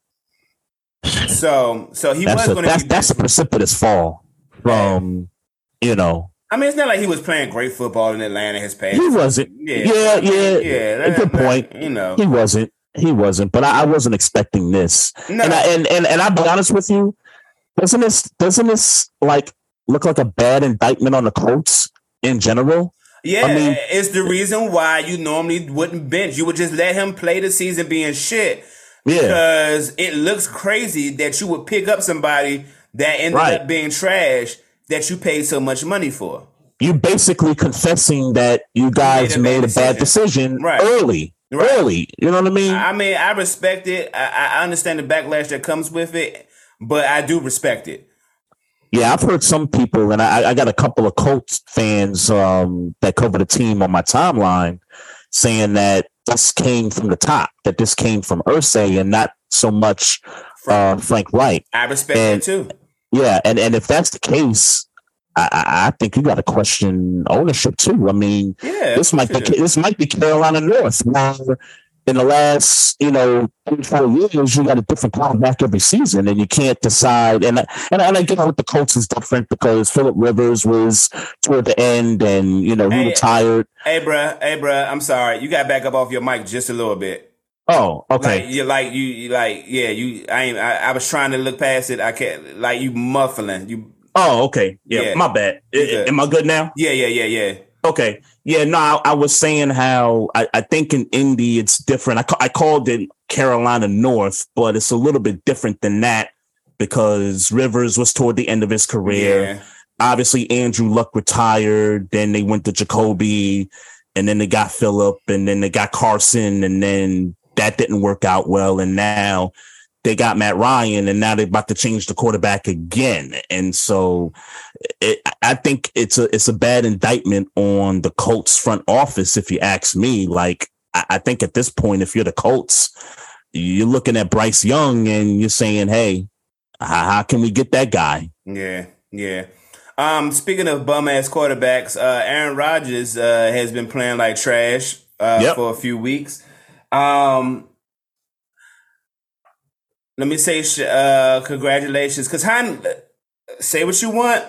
So, so he That's was going to that's, that's a precipitous fall from, you know, I mean, it's not like he was playing great football in Atlanta. His past, he wasn't. Yeah. Yeah. Yeah. yeah, A good that- point. You know, He wasn't. He wasn't. But I, I wasn't expecting this. no, And, I, and and and I'll be honest with you, doesn't this doesn't this like look like a bad indictment on the Colts in general? yeah, I mean- it's the reason why you normally wouldn't bench. You would just let him play the season being shit. Yeah. because it looks crazy that you would pick up somebody that ended Right. up being trash that you paid so much money for. You're basically confessing that you guys made a made bad a bad decision. decision Right. early. Right. Early. You know what I mean? I mean, I respect it. I, I understand the backlash that comes with it, but I do respect it. Yeah, I've heard some people, and I, I got a couple of Colts fans um, that cover the team on my timeline saying that this came from the top, that this came from Irsay and not so much uh, Frank Reich. I respect And- it too. Yeah, and, and if that's the case, I, I think you got to question ownership too. I mean, Yeah, this might be this might be Carolina North, Now, in the last you know three four years you got a different quarterback every season, and you can't decide. And I- and and I get with the Colts is different because Philip Rivers was toward the end, and you know he Hey. retired. Hey, bruh, hey, bruh, I'm sorry. You got to back up off your mic just a little bit. Oh, okay. Like you, like you, like yeah. You, I ain't. I, I was trying to look past it. I can't. Like you muffling. You. oh, okay. Yeah, Yeah. my bad. Am I good now? Yeah, yeah, yeah, yeah. Okay. Yeah, no, I, I was saying how I, I think in Indy it's different. I, ca- I called it Carolina North, but it's a little bit different than that because Rivers was toward the end of his career. Yeah. Obviously, Andrew Luck retired. Then they went to Jacoby, and then they got Philip, and then they got Carson, and then that didn't work out well. And now they got Matt Ryan, and now they're about to change the quarterback again. And so it, I think it's a it's a bad indictment on the Colts front office, if you ask me. Like I, I think at this point, if you're the Colts, you're looking at Bryce Young and you're saying, "Hey, how, how can we get that guy?" Yeah, yeah. Um, speaking of bum ass quarterbacks, uh, Aaron Rodgers uh, has been playing like trash uh, Yep. for a few weeks. Um, let me say uh, congratulations, because Hein- say what you want,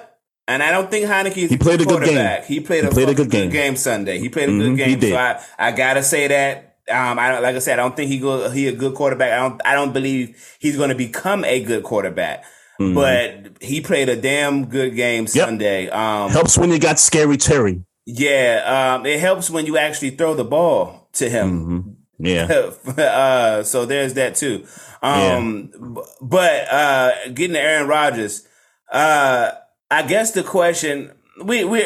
and I don't think Heinicke is He played a good game. He played He a played a good game. Sunday. He played a Mhm, good he game. did. So I, I gotta say that. Um, I don't, like I said, I don't think he go, he a good quarterback. I don't I don't believe he's going to become a good quarterback. Mhm. But he played a damn good game Yep. Sunday. Um, Helps when you got scary Terry. yeah, um, it helps when you actually throw the ball to him. hmm Yeah. (laughs) uh, so there's that too. Um, b- but uh, getting to Aaron Rodgers, uh, I guess the question we we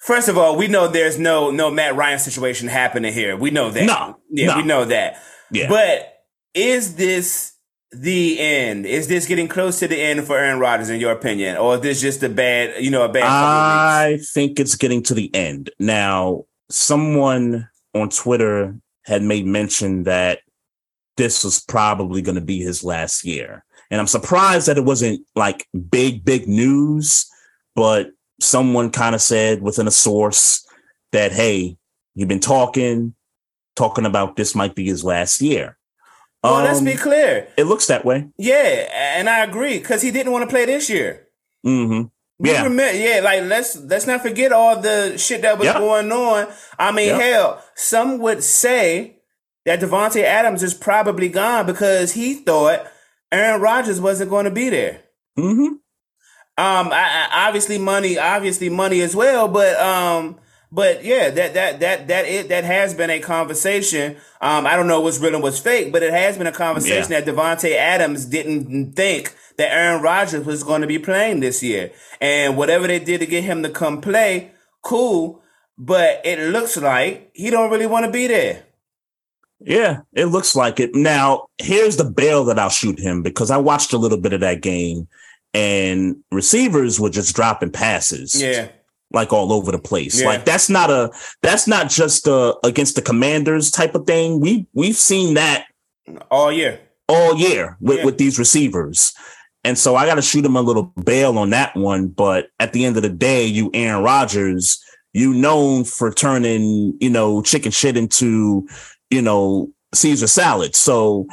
first of all we know there's no no Matt Ryan situation happening here. We know that. No, yeah, no. we know that. Yeah. But is this the end? Is this getting close to the end for Aaron Rodgers in your opinion, or is this just a bad you know a bad? couple of weeks? I think it's getting to the end. Now, someone on Twitter had made mention that this was probably going to be his last year. And I'm surprised that it wasn't like big, big news, but someone kind of said within a source that, hey, you've been talking, talking about this might be his last year. Well, let's Um, be clear. It looks that way. Yeah, and I agree because he didn't want to play this year. hmm We Yeah. remember, yeah, like let's let's not forget all the shit that was Yeah. going on. I mean, Yeah. hell, some would say that Davante Adams is probably gone because he thought Aaron Rodgers wasn't going to be there. hmm Um, I, I, obviously money, obviously money as well, but um, but yeah, that that that that it that has been a conversation. Um, I don't know what's real and what's fake, but it has been a conversation Yeah. that Davante Adams didn't think that Aaron Rodgers was going to be playing this year, and whatever they did to get him to come play, cool. But it looks like he don't really want to be there. Yeah, it looks like it. Now, here's the bail that I'll shoot him because I watched a little bit of that game and receivers were just dropping passes Yeah, like all over the place. Yeah. Like that's not a that's not just uh against the commanders type of thing. We we've seen that all year. all year with, Yeah. with these receivers. And so I got to shoot him a little bail on that one. But at the end of the day, you Aaron Rodgers, you known for turning, you know, chicken shit into, you know, Caesar salad. So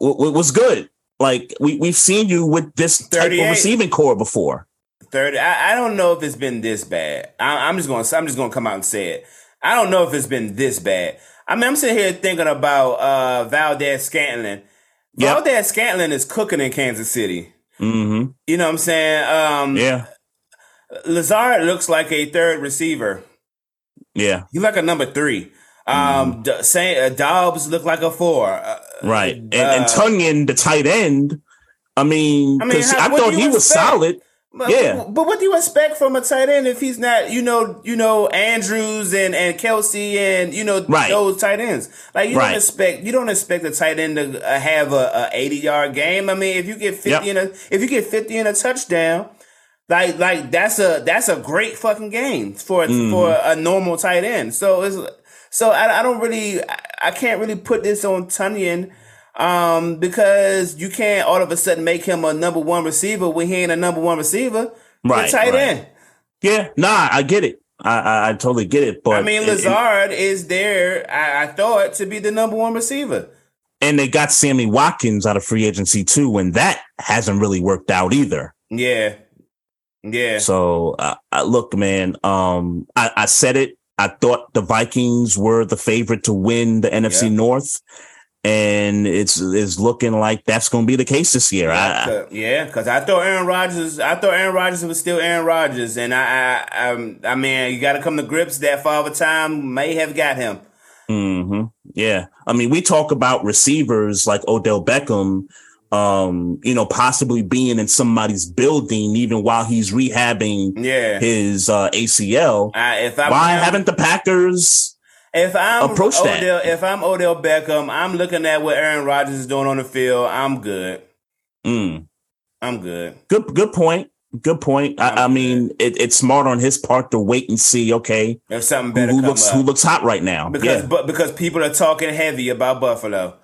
it was good. Like we we've seen you with this type of receiving corps before. Thirty. I, I don't know if it's been this bad. I, I'm just going. to I'm just going to come out and say it. I don't know if it's been this bad. I mean, I'm sitting here thinking about uh, Valdes-Scantling. Yep. Valdes-Scantling is cooking in Kansas City. Mm-hmm. You know what I'm saying? Um, yeah. Lazard looks like a third receiver. Yeah. He's like a number three. Um, mm-hmm. Uh, Doubs look like a four. Uh, right. And, uh, and Tonyan, the tight end. I mean, I, mean, how, I thought he expect? was solid. But, yeah, but what do you expect from a tight end if he's not, you know, you know Andrews and and Kelce and you know right. those tight ends? Like you right. don't expect you don't expect a tight end to uh, have a, a eighty yard game. I mean, if you get fifty yep. in a if you get fifty in a touchdown, like like that's a that's a great fucking game for mm. for a normal tight end. So it's so I, I don't really I can't really put this on Tonyan um, because you can't all of a sudden make him a number one receiver when he ain't a number one receiver. Right, tight right. end. Yeah, nah, I get it. I, I, I totally get it. But I mean, Lazard it, is there. I, I thought to be the number one receiver. And they got Sammy Watkins out of free agency too, and that hasn't really worked out either. Yeah, yeah. So uh, look, man. Um, I, I said it. I thought the Vikings were the favorite to win the NFC yeah. North and it's it's looking like that's going to be the case this year. Yeah, I, yeah, because I thought Aaron Rodgers, I thought Aaron Rodgers was still Aaron Rodgers, and I, I, I, I mean, you got to come to grips that Father Time may have got him. Hmm. Yeah. I mean, we talk about receivers like Odell Beckham, um, you know, possibly being in somebody's building even while he's rehabbing yeah. his uh, ACL. Uh, if I Why haven't the Packers? If I'm approach Odell, that. if I'm Odell Beckham, I'm looking at what Aaron Rodgers is doing on the field. I'm good. Mm. I'm good. Good. Good point. Good point. I, I, mean, it, it's smart on his part to wait and see. Okay, if something better who, looks up. who looks hot right now? Because yeah. but because people are talking heavy about Buffalo.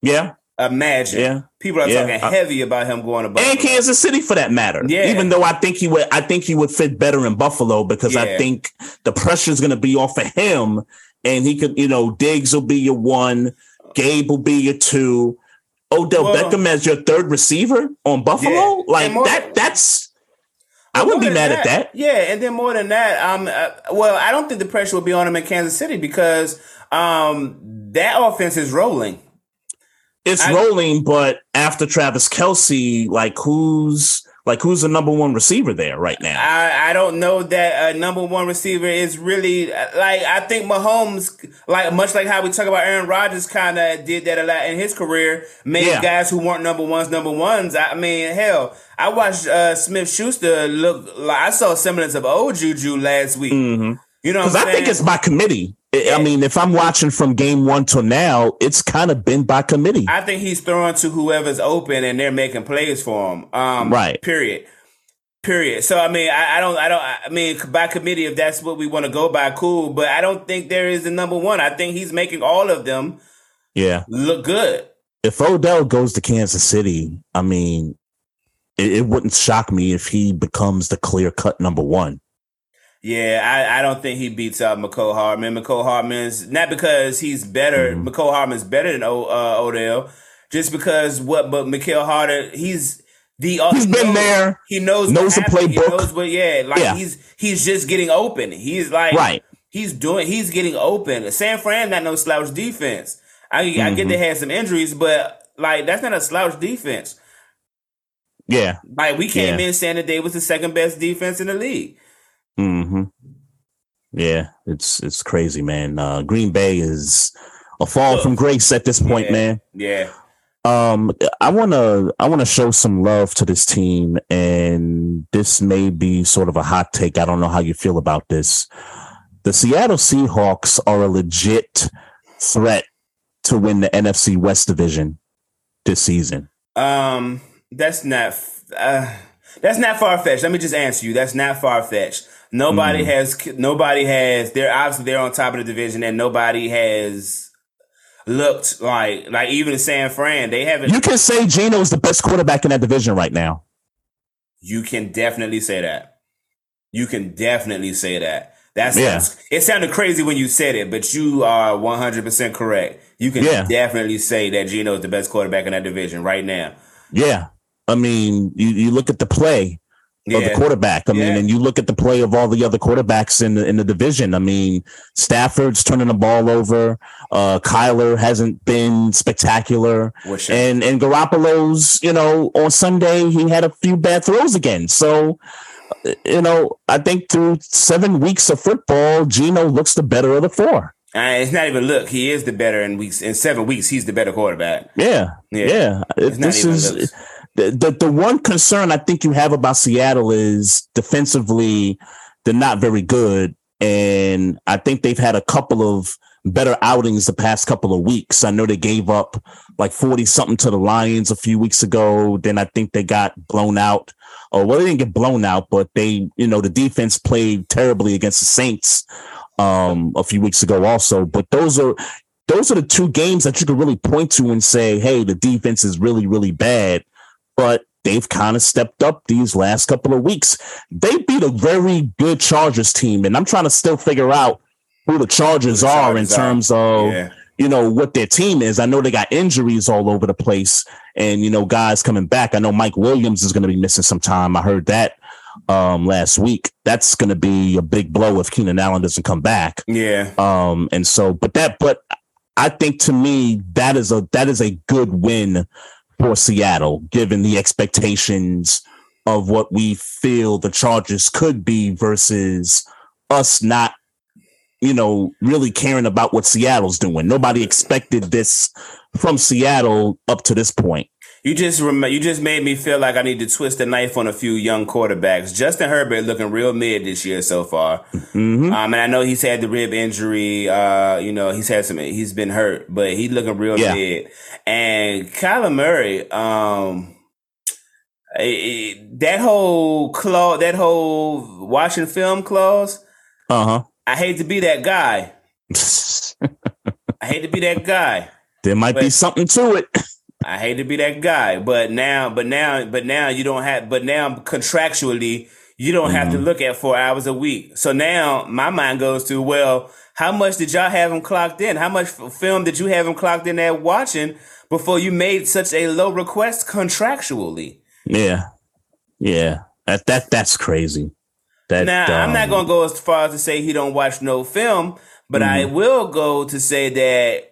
Yeah. Imagine. Yeah. People are yeah. talking heavy about him going to Buffalo. And Kansas City for that matter. Yeah. Even though I think he would I think he would fit better in Buffalo because yeah. I think the pressure is gonna be off of him and he could, you know, Diggs will be your one, Gabe will be your two, Odell well, Beckham as your third receiver on Buffalo. Yeah. Like that, that's. I wouldn't be mad that, at that. Yeah, and then more than that, um, uh, well, I don't think the pressure will be on him in Kansas City because um, that offense is rolling. It's I, rolling, but after Travis Kelce, like who's like, who's the number one receiver there right now? I, I don't know that a number one receiver is really like I think Mahomes, like much like how we talk about Aaron Rodgers, kind of did that a lot in his career. Made yeah. guys who weren't number ones number ones. I mean, hell, I watched uh, Smith Schuster look like I saw a semblance of old Juju last week. Mm-hmm. You know, because I think it's by committee. I mean, if I'm watching from game one till now, it's kind of been by committee. I think he's throwing to whoever's open and they're making plays for him. Um, right. Period. Period. So I mean, I, I, don't, I don't, I mean, by committee, if that's what we want to go by, cool. But I don't think there is a number one. I think he's making all of them, yeah, look good. If Odell goes to Kansas City, I mean, it, it wouldn't shock me if he becomes the clear cut number one. Yeah, I, I don't think he beats out Mecole Hardman. Mecole Hardman's not because he's better. Mm-hmm. Mecole Hardman's better than o, uh, Odell, just because what? But Mecole Harder, he's the he's he been knows, there. He knows knows the playbook. He knows what. Yeah, like yeah. he's he's just getting open. He's like right. He's doing. He's getting open. San Fran not no slouch defense. I mm-hmm. I get mm-hmm. they had some injuries, but like that's not a slouch defense. Yeah, like we came yeah. in saying that they was the second best defense in the league. Hmm. Yeah, it's it's crazy, man. Uh, Green Bay is a fall from grace at this point, yeah. man. Yeah. Um, I wanna I wanna show some love to this team, and this may be sort of a hot take. I don't know how you feel about this. The Seattle Seahawks are a legit threat to win the NFC West division this season. Um, that's not uh, that's not far fetched. Let me just answer you. That's not far fetched. Nobody mm has nobody has they're obviously they're on top of the division and nobody has looked like like even San Fran, they haven't. You can say Geno's the best quarterback in that division right now. You can definitely say that. You can definitely say that. That's Yeah. it. Sounded crazy when you said it, but you are one hundred percent correct. You can Yeah. definitely say that Geno is the best quarterback in that division right now. Yeah. I mean, you, you look at the play of the quarterback. I mean, and you look at the play of all the other quarterbacks in the in the division. I mean, Stafford's turning the ball over. Uh Kyler hasn't been spectacular. And and Garoppolo's, you know, on Sunday he had a few bad throws again. So uh, you know, I think through seven weeks of football, Geno looks the better of the four. Uh, it's not even look. He is the better in weeks. In seven weeks, he's the better quarterback. Yeah, Yeah. yeah. This is looks. The, the one concern I think you have about Seattle is defensively they're not very good, and I think they've had a couple of better outings the past couple of weeks. I know they gave up like forty something to the Lions a few weeks ago. Then I think they got blown out. Or well, they didn't get blown out, but they, you know, the defense played terribly against the Saints um a few weeks ago also. But those are those are the two games that you could really point to and say, hey, the defense is really, really bad. But they've kind of stepped up these last couple of weeks. They beat a very good Chargers team, and I'm trying to still figure out who the Chargers, Who the are in are. terms of Yeah. you know what their team is. I know they got injuries all over the place, and you know guys coming back. I know Mike Williams is going to be missing some time. I heard that um last week. That's going to be a big blow if Keenan Allen doesn't come back. Yeah. Um, and so, but that, but I think to me that is a that is a good win for Seattle, given the expectations of what we feel the Chargers could be versus us not, you know, really caring about what Seattle's doing. Nobody expected this from Seattle up to this point. You just rem- you just made me feel like I need to twist the knife on a few young quarterbacks. Justin Herbert looking real mid this year so far. Mhm. Um, and I know he's had the rib injury. Uh, you know, he's had some. He's been hurt, but he's looking real Yeah. mid. And Kyler Murray, um, eh, eh, that whole clause, that whole watching film clause. Uh huh. I hate to be that guy. (laughs) I hate to be that guy. there might be something to it. I hate to be that guy, but now, but now, but now you don't have, but now contractually, you don't have to look at four hours a week. So now my mind goes to, well, how much did y'all have him clocked in? How much film did you have him clocked in there watching before you made such a low request contractually? Yeah, yeah. That that that's crazy. That Now, I'm not um, going to go as far as to say he don't watch no film, but I Mm-hmm. will go to say that,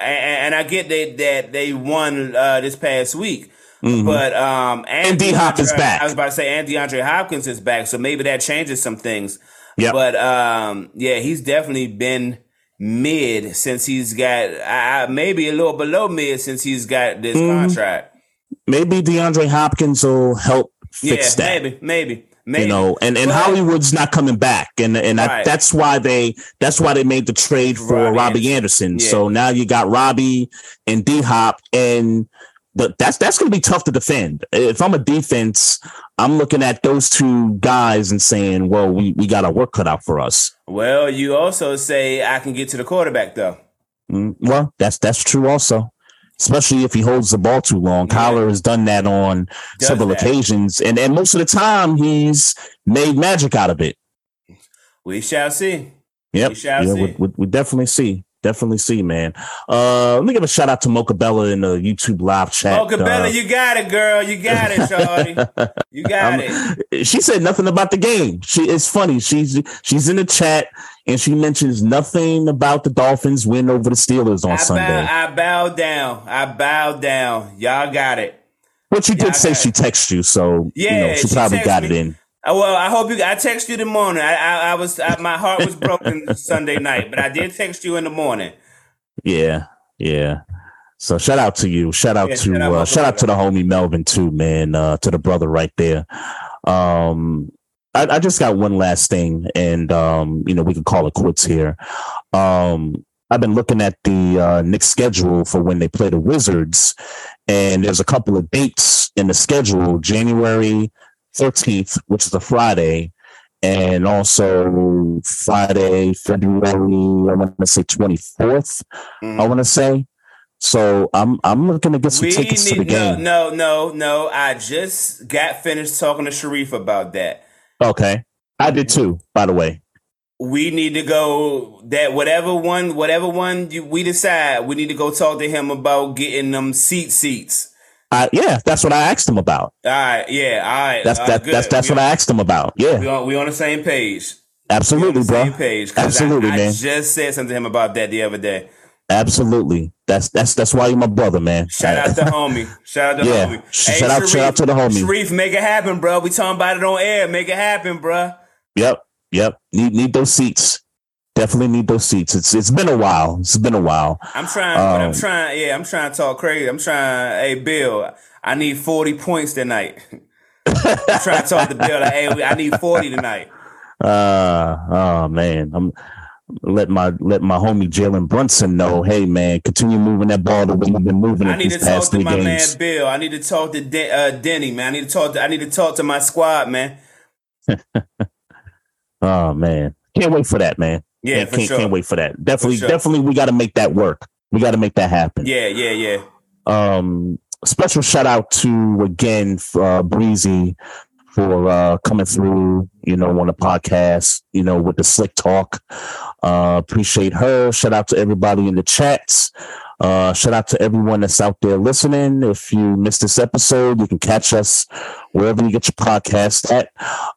a- a- and I get that that they won uh, this past week. mhm. But um, And D-Hop is back. I was about to say, and DeAndre Hopkins is back, so maybe that changes some things. Yep. But um, yeah, he's definitely been mid since he's got I- maybe a little below mid since he's got this Mhm. contract. maybe DeAndre Hopkins will help fix yeah, that. maybe, maybe, maybe. You know, and, and Hollywood's not coming back, and and I, that's why they that's why they made the trade for Robbie Robbie, Anderson. Yeah. So now you got Robbie and D Hop, and the, that's that's going to be tough to defend. If I'm a defense, I'm looking at those two guys and saying, well, we we got our work cut out for us. Well, you also say I can get to the quarterback though. Mm, well, that's that's true also. Especially if he holds the ball too long. Yeah. Kyler has done that on Does several that. occasions, and and most of the time he's made magic out of it. We shall see. Yep. We shall yeah, see. We, we, we definitely see. Definitely see, man. Uh, let me give a shout out to Mocha Bella in the YouTube live chat. Oh, Cabela, Uh, you got it, girl. You got it, Shorty. (laughs) You got I'm- it. (laughs) she said nothing about the game. She it's funny. She's she's in the chat and she mentions nothing about the Dolphins win over the Steelers on I Sunday. bow, I bow down. I bow down. Y'all got it. but she I did say she texted you, so you Yeah, know she she probably got me. it in. Uh, well, I hope you. I text you the morning. I, I, I was. I, my heart was broken (laughs) Sunday night, but I did text you in the morning. Yeah, yeah. So shout out to you. Shout out Yeah, to shout out uh, shout out to the homie Melvin too, man. Uh, to the brother right there. Um, I, I just got one last thing, and um, you know we can call it quits here. Um, I've been looking at the uh, Knicks schedule for when they play the Wizards, and there's a couple of dates in the schedule: January 13th, which is a Friday, and also Friday, February, I want to say 24th. I Mhm. want to say. So I'm I'm gonna get some We tickets to the need game. no, no, no, no. I just got finished talking to Sharif about that. Okay, I did too. By the way, We need to go that whatever one, whatever one you, we decide, we need to go talk to him about getting them seat seats. I, yeah, that's what I asked him about. All right, yeah, all right. That's all that, that's that's we what I asked him about. Yeah, We on, we on the same page. absolutely, on the bro. Same page. Absolutely, I, I man. just said something to him about that the other day. Absolutely. That's that's that's why you're my brother, man. Shout out to (laughs) homie. Shout out to Yeah. homie. Shout out- shout out to the homie. Sharif, make it happen, bro. We talking about it on air. Make it happen, bro. Yep, yep. Need need those seats. Definitely need those seats. It's it's been a while. It's been a while. I'm trying, but I'm Um, trying, yeah, I'm trying to talk crazy. I'm trying, hey, Bill, I need 40 points tonight. (laughs) I'm trying to talk to Bill, like, hey, I need 40 tonight. (laughs) Uh oh man. I'm let my let my homie Jalen Brunson know. Hey man, continue moving that ball the way you've been moving it. I need to talk to three my man. Bill. I need to talk to De- uh, Denny, man. I need to talk to, I need to talk to my squad, man. (laughs) Oh man. Can't wait for that, man. Yeah, can't, for can't, sure. can't wait for that. Definitely, sure. definitely we gotta make that work. We gotta make that happen. Yeah, yeah, yeah. Um, special shout out to again uh, Breezy for uh, coming through. You know, on the podcast. You know, with the slick talk. Uh, appreciate her. Shout out to everybody in the chats. Uh, shout out to everyone that's out there listening. If you missed this episode, you can catch us wherever you get your podcast at.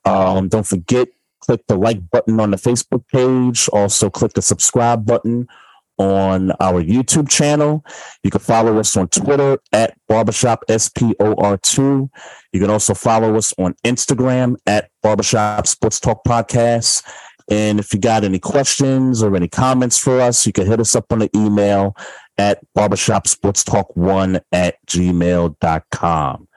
Um, don't forget, click the like button on the Facebook page. Also, click the subscribe button on our YouTube channel. You can follow us on Twitter at Barbershop SPOR2. You can also follow us on Instagram at Barbershop Sports Talk Podcast. And if you got any questions or any comments for us, you can hit us up on the email at barbershopsportstalk1 at gmail.com.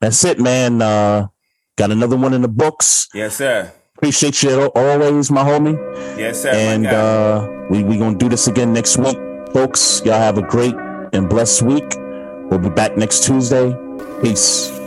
That's it, man. Uh, got another one in the books. Yes, sir. Appreciate you always, my homie Yes, sir. and uh, we we gonna do this again next week, folks. Y'all have a great and blessed week. We'll be back next Tuesday. Peace.